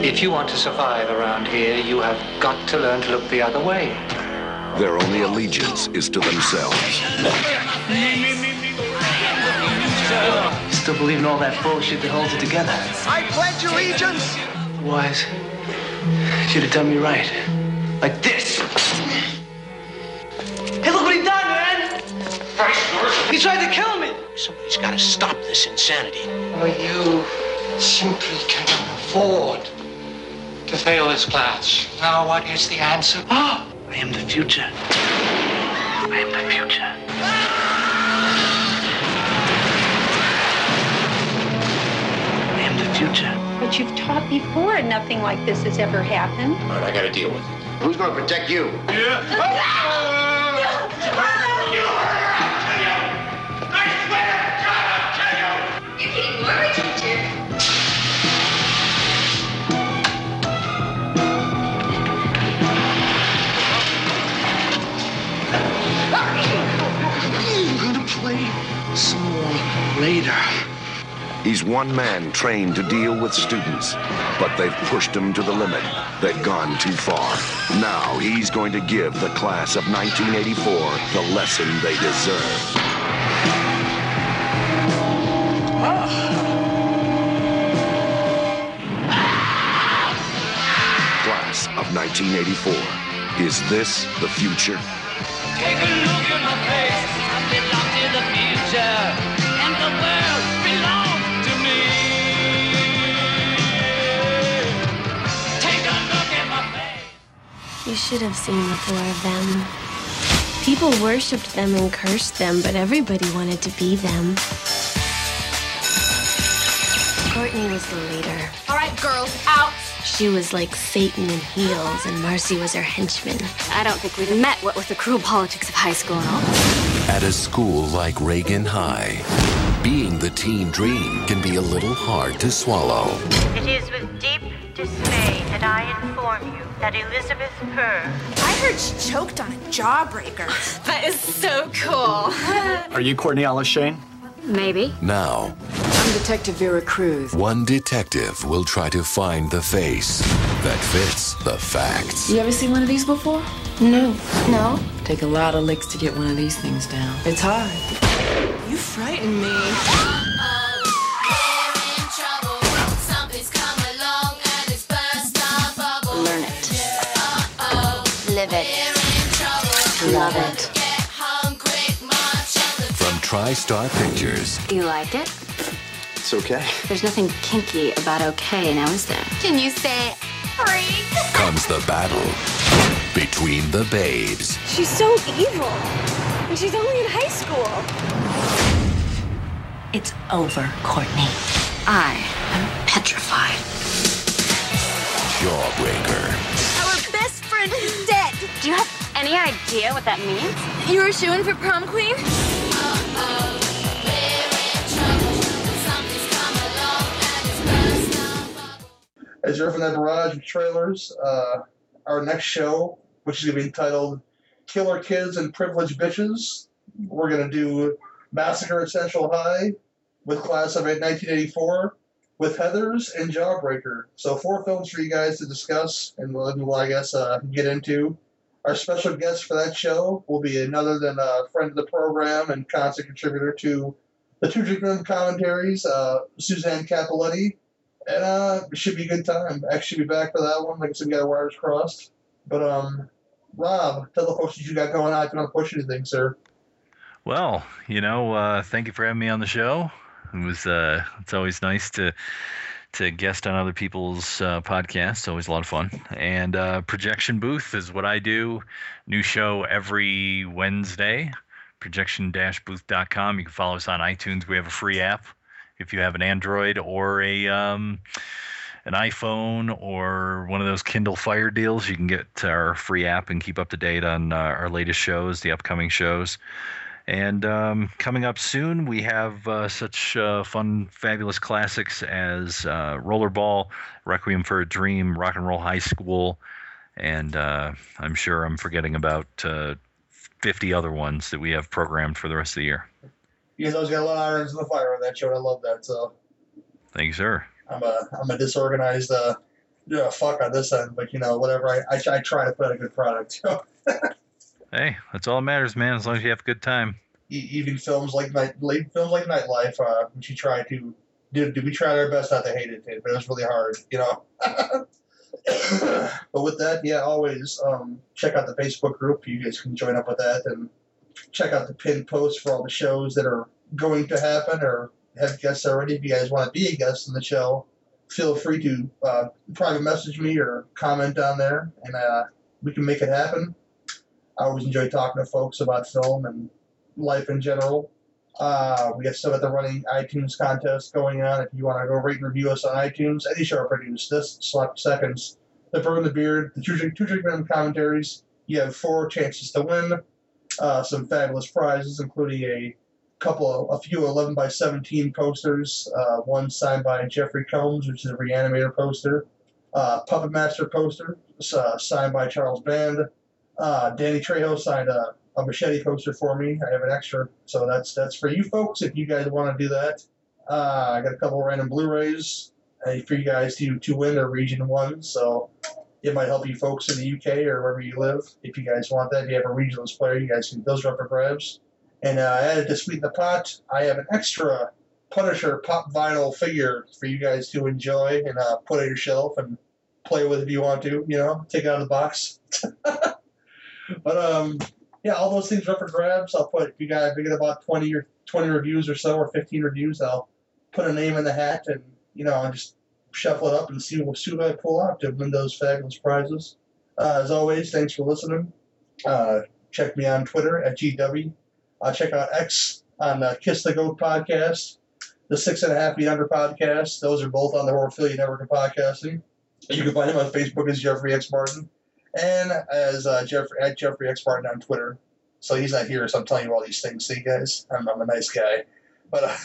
If you want to survive around here, you have got to learn to look the other way. Their only allegiance is to themselves. You still believe in all that bullshit that holds it together. I pledge allegiance. Wise. Should have done me right. Like this. Hey, look what he done, man! He tried to kill me! Somebody's got to stop this insanity. Well, you simply cannot afford to fail this class. Now, what is the answer? Ah, I am the future. I am the future. I am the future. But you've taught before and nothing like this has ever happened. All right, I got to deal with it. Who's going to protect you? Ah! Ah! Ah! You're We're gonna play some more later. He's one man trained to deal with students, but they've pushed him to the limit. They've gone too far. Now he's going to give the class of 1984 the lesson they deserve. Class of 1984. Is this the future? Take a look at my face. You should have seen the four of them. People worshipped them and cursed them, but everybody wanted to be them. Courtney was the leader. All right, girls, out. She was like Satan in heels, and Marcy was her henchman. I don't think we've met what with the cruel politics of high school and all. At a school like Reagan High, being the teen dream can be a little hard to swallow. It is with deep dismay that I inform you that Elizabeth Purr. I heard she choked on a jawbreaker. that is so cool. Are you Cornelia Shane? Maybe. Now, I'm Detective Vera Cruz. one detective will try to find the face that fits the facts. You ever seen one of these before? No. No? Take a lot of licks to get one of these things down. It's hard. You frighten me. Love it. From TriStar Pictures, Do you like it? It's okay. There's nothing kinky about okay now, is there? Can you say freak? comes the battle between the babes. She's so evil. And she's only in high school. It's over, Courtney. I am petrified. Jawbreaker. Any idea what that means? You were shooing for prom queen? As you're from that barrage of trailers, uh, our next show, which is going to be entitled Killer Kids and Privileged Bitches, we're going to do Massacre at Central High with class of 1984 with Heathers and Jawbreaker. So four films for you guys to discuss and we'll, we'll I guess, uh, get into. Our special guest for that show will be another than a friend of the program and constant contributor to the Two Drink commentaries, uh, Suzanne Capoletti. And uh, it should be a good time. Actually, be back for that one. Like I said, we got our wires crossed. But um, Rob, tell the folks what you got going on. If you to push anything, sir. Well, you know, uh, thank you for having me on the show. It was uh, it's always nice to to guest on other people's uh, podcasts. Always a lot of fun. And uh, Projection Booth is what I do. New show every Wednesday. Projection-booth.com. You can follow us on iTunes. We have a free app if you have an Android or a um, an iPhone or one of those Kindle Fire deals. You can get our free app and keep up to date on uh, our latest shows, the upcoming shows. And um, coming up soon, we have uh, such uh, fun, fabulous classics as uh, Rollerball, Requiem for a Dream, Rock and Roll High School, and uh, I'm sure I'm forgetting about uh, 50 other ones that we have programmed for the rest of the year. You guys always got a lot of irons in the fire on that show. and I love that. So Thank you, sir. I'm a I'm a disorganized uh, yeah, fuck on this end, but you know whatever. I I, I try to put out a good product. Hey, that's all that matters, man. As long as you have a good time. Even films like night, late films like Nightlife, uh, which we try to do, do we tried our best not to hate it, but it was really hard, you know. but with that, yeah, always um, check out the Facebook group. You guys can join up with that and check out the pinned posts for all the shows that are going to happen or have guests already. If you guys want to be a guest on the show, feel free to uh, private message me or comment down there, and uh, we can make it happen. I always enjoy talking to folks about film and life in general. Uh, we have still got the running iTunes contest going on. If you want to go rate and review us on iTunes, any show I produce, this select seconds, the Burn the Beard, the Two Drink Minimum commentaries, you have four chances to win. Uh, some fabulous prizes, including a couple of, a few 11 by 17 posters, uh, one signed by Jeffrey Combs, which is a Re-Animator poster, uh, Puppet Master poster, uh, signed by Charles Band, uh, Danny Trejo signed a, a machete poster for me. I have an extra, so that's that's for you folks if you guys want to do that. Uh, I got a couple random Blu-rays uh, for you guys to to win a region one. So it might help you folks in the UK or wherever you live. If you guys want that, if you have a regionalist player, you guys can those are up for grabs. And uh, added to sweeten the pot. I have an extra Punisher pop vinyl figure for you guys to enjoy and uh, put on your shelf and play with if you want to. You know, take it out of the box. but um, yeah, all those things are up for grabs. I'll put if you guys if we get about twenty or twenty reviews or so, or fifteen reviews, I'll put a name in the hat and you know I'll just shuffle it up and see what see I pull out to win those fabulous prizes. Uh, as always, thanks for listening. Uh, check me on Twitter at GW. Uh, check out X on the Kiss the Goat podcast, the Six and a Half Feet Under podcast. Those are both on the Orphelia Network of Podcasting. You can find him on Facebook as Jeffrey X Martin and as uh, Jeffrey at Jeffrey X on Twitter. So he's not here, so I'm telling you all these things. See, guys, I'm, I'm a nice guy. But uh,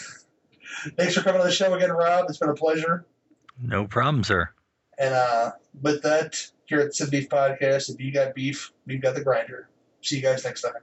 thanks for coming on the show again, Rob. It's been a pleasure. No problem, sir. And uh, with that, here at the Cinema Beef Podcast, if you got beef, we've got the grinder. See you guys next time.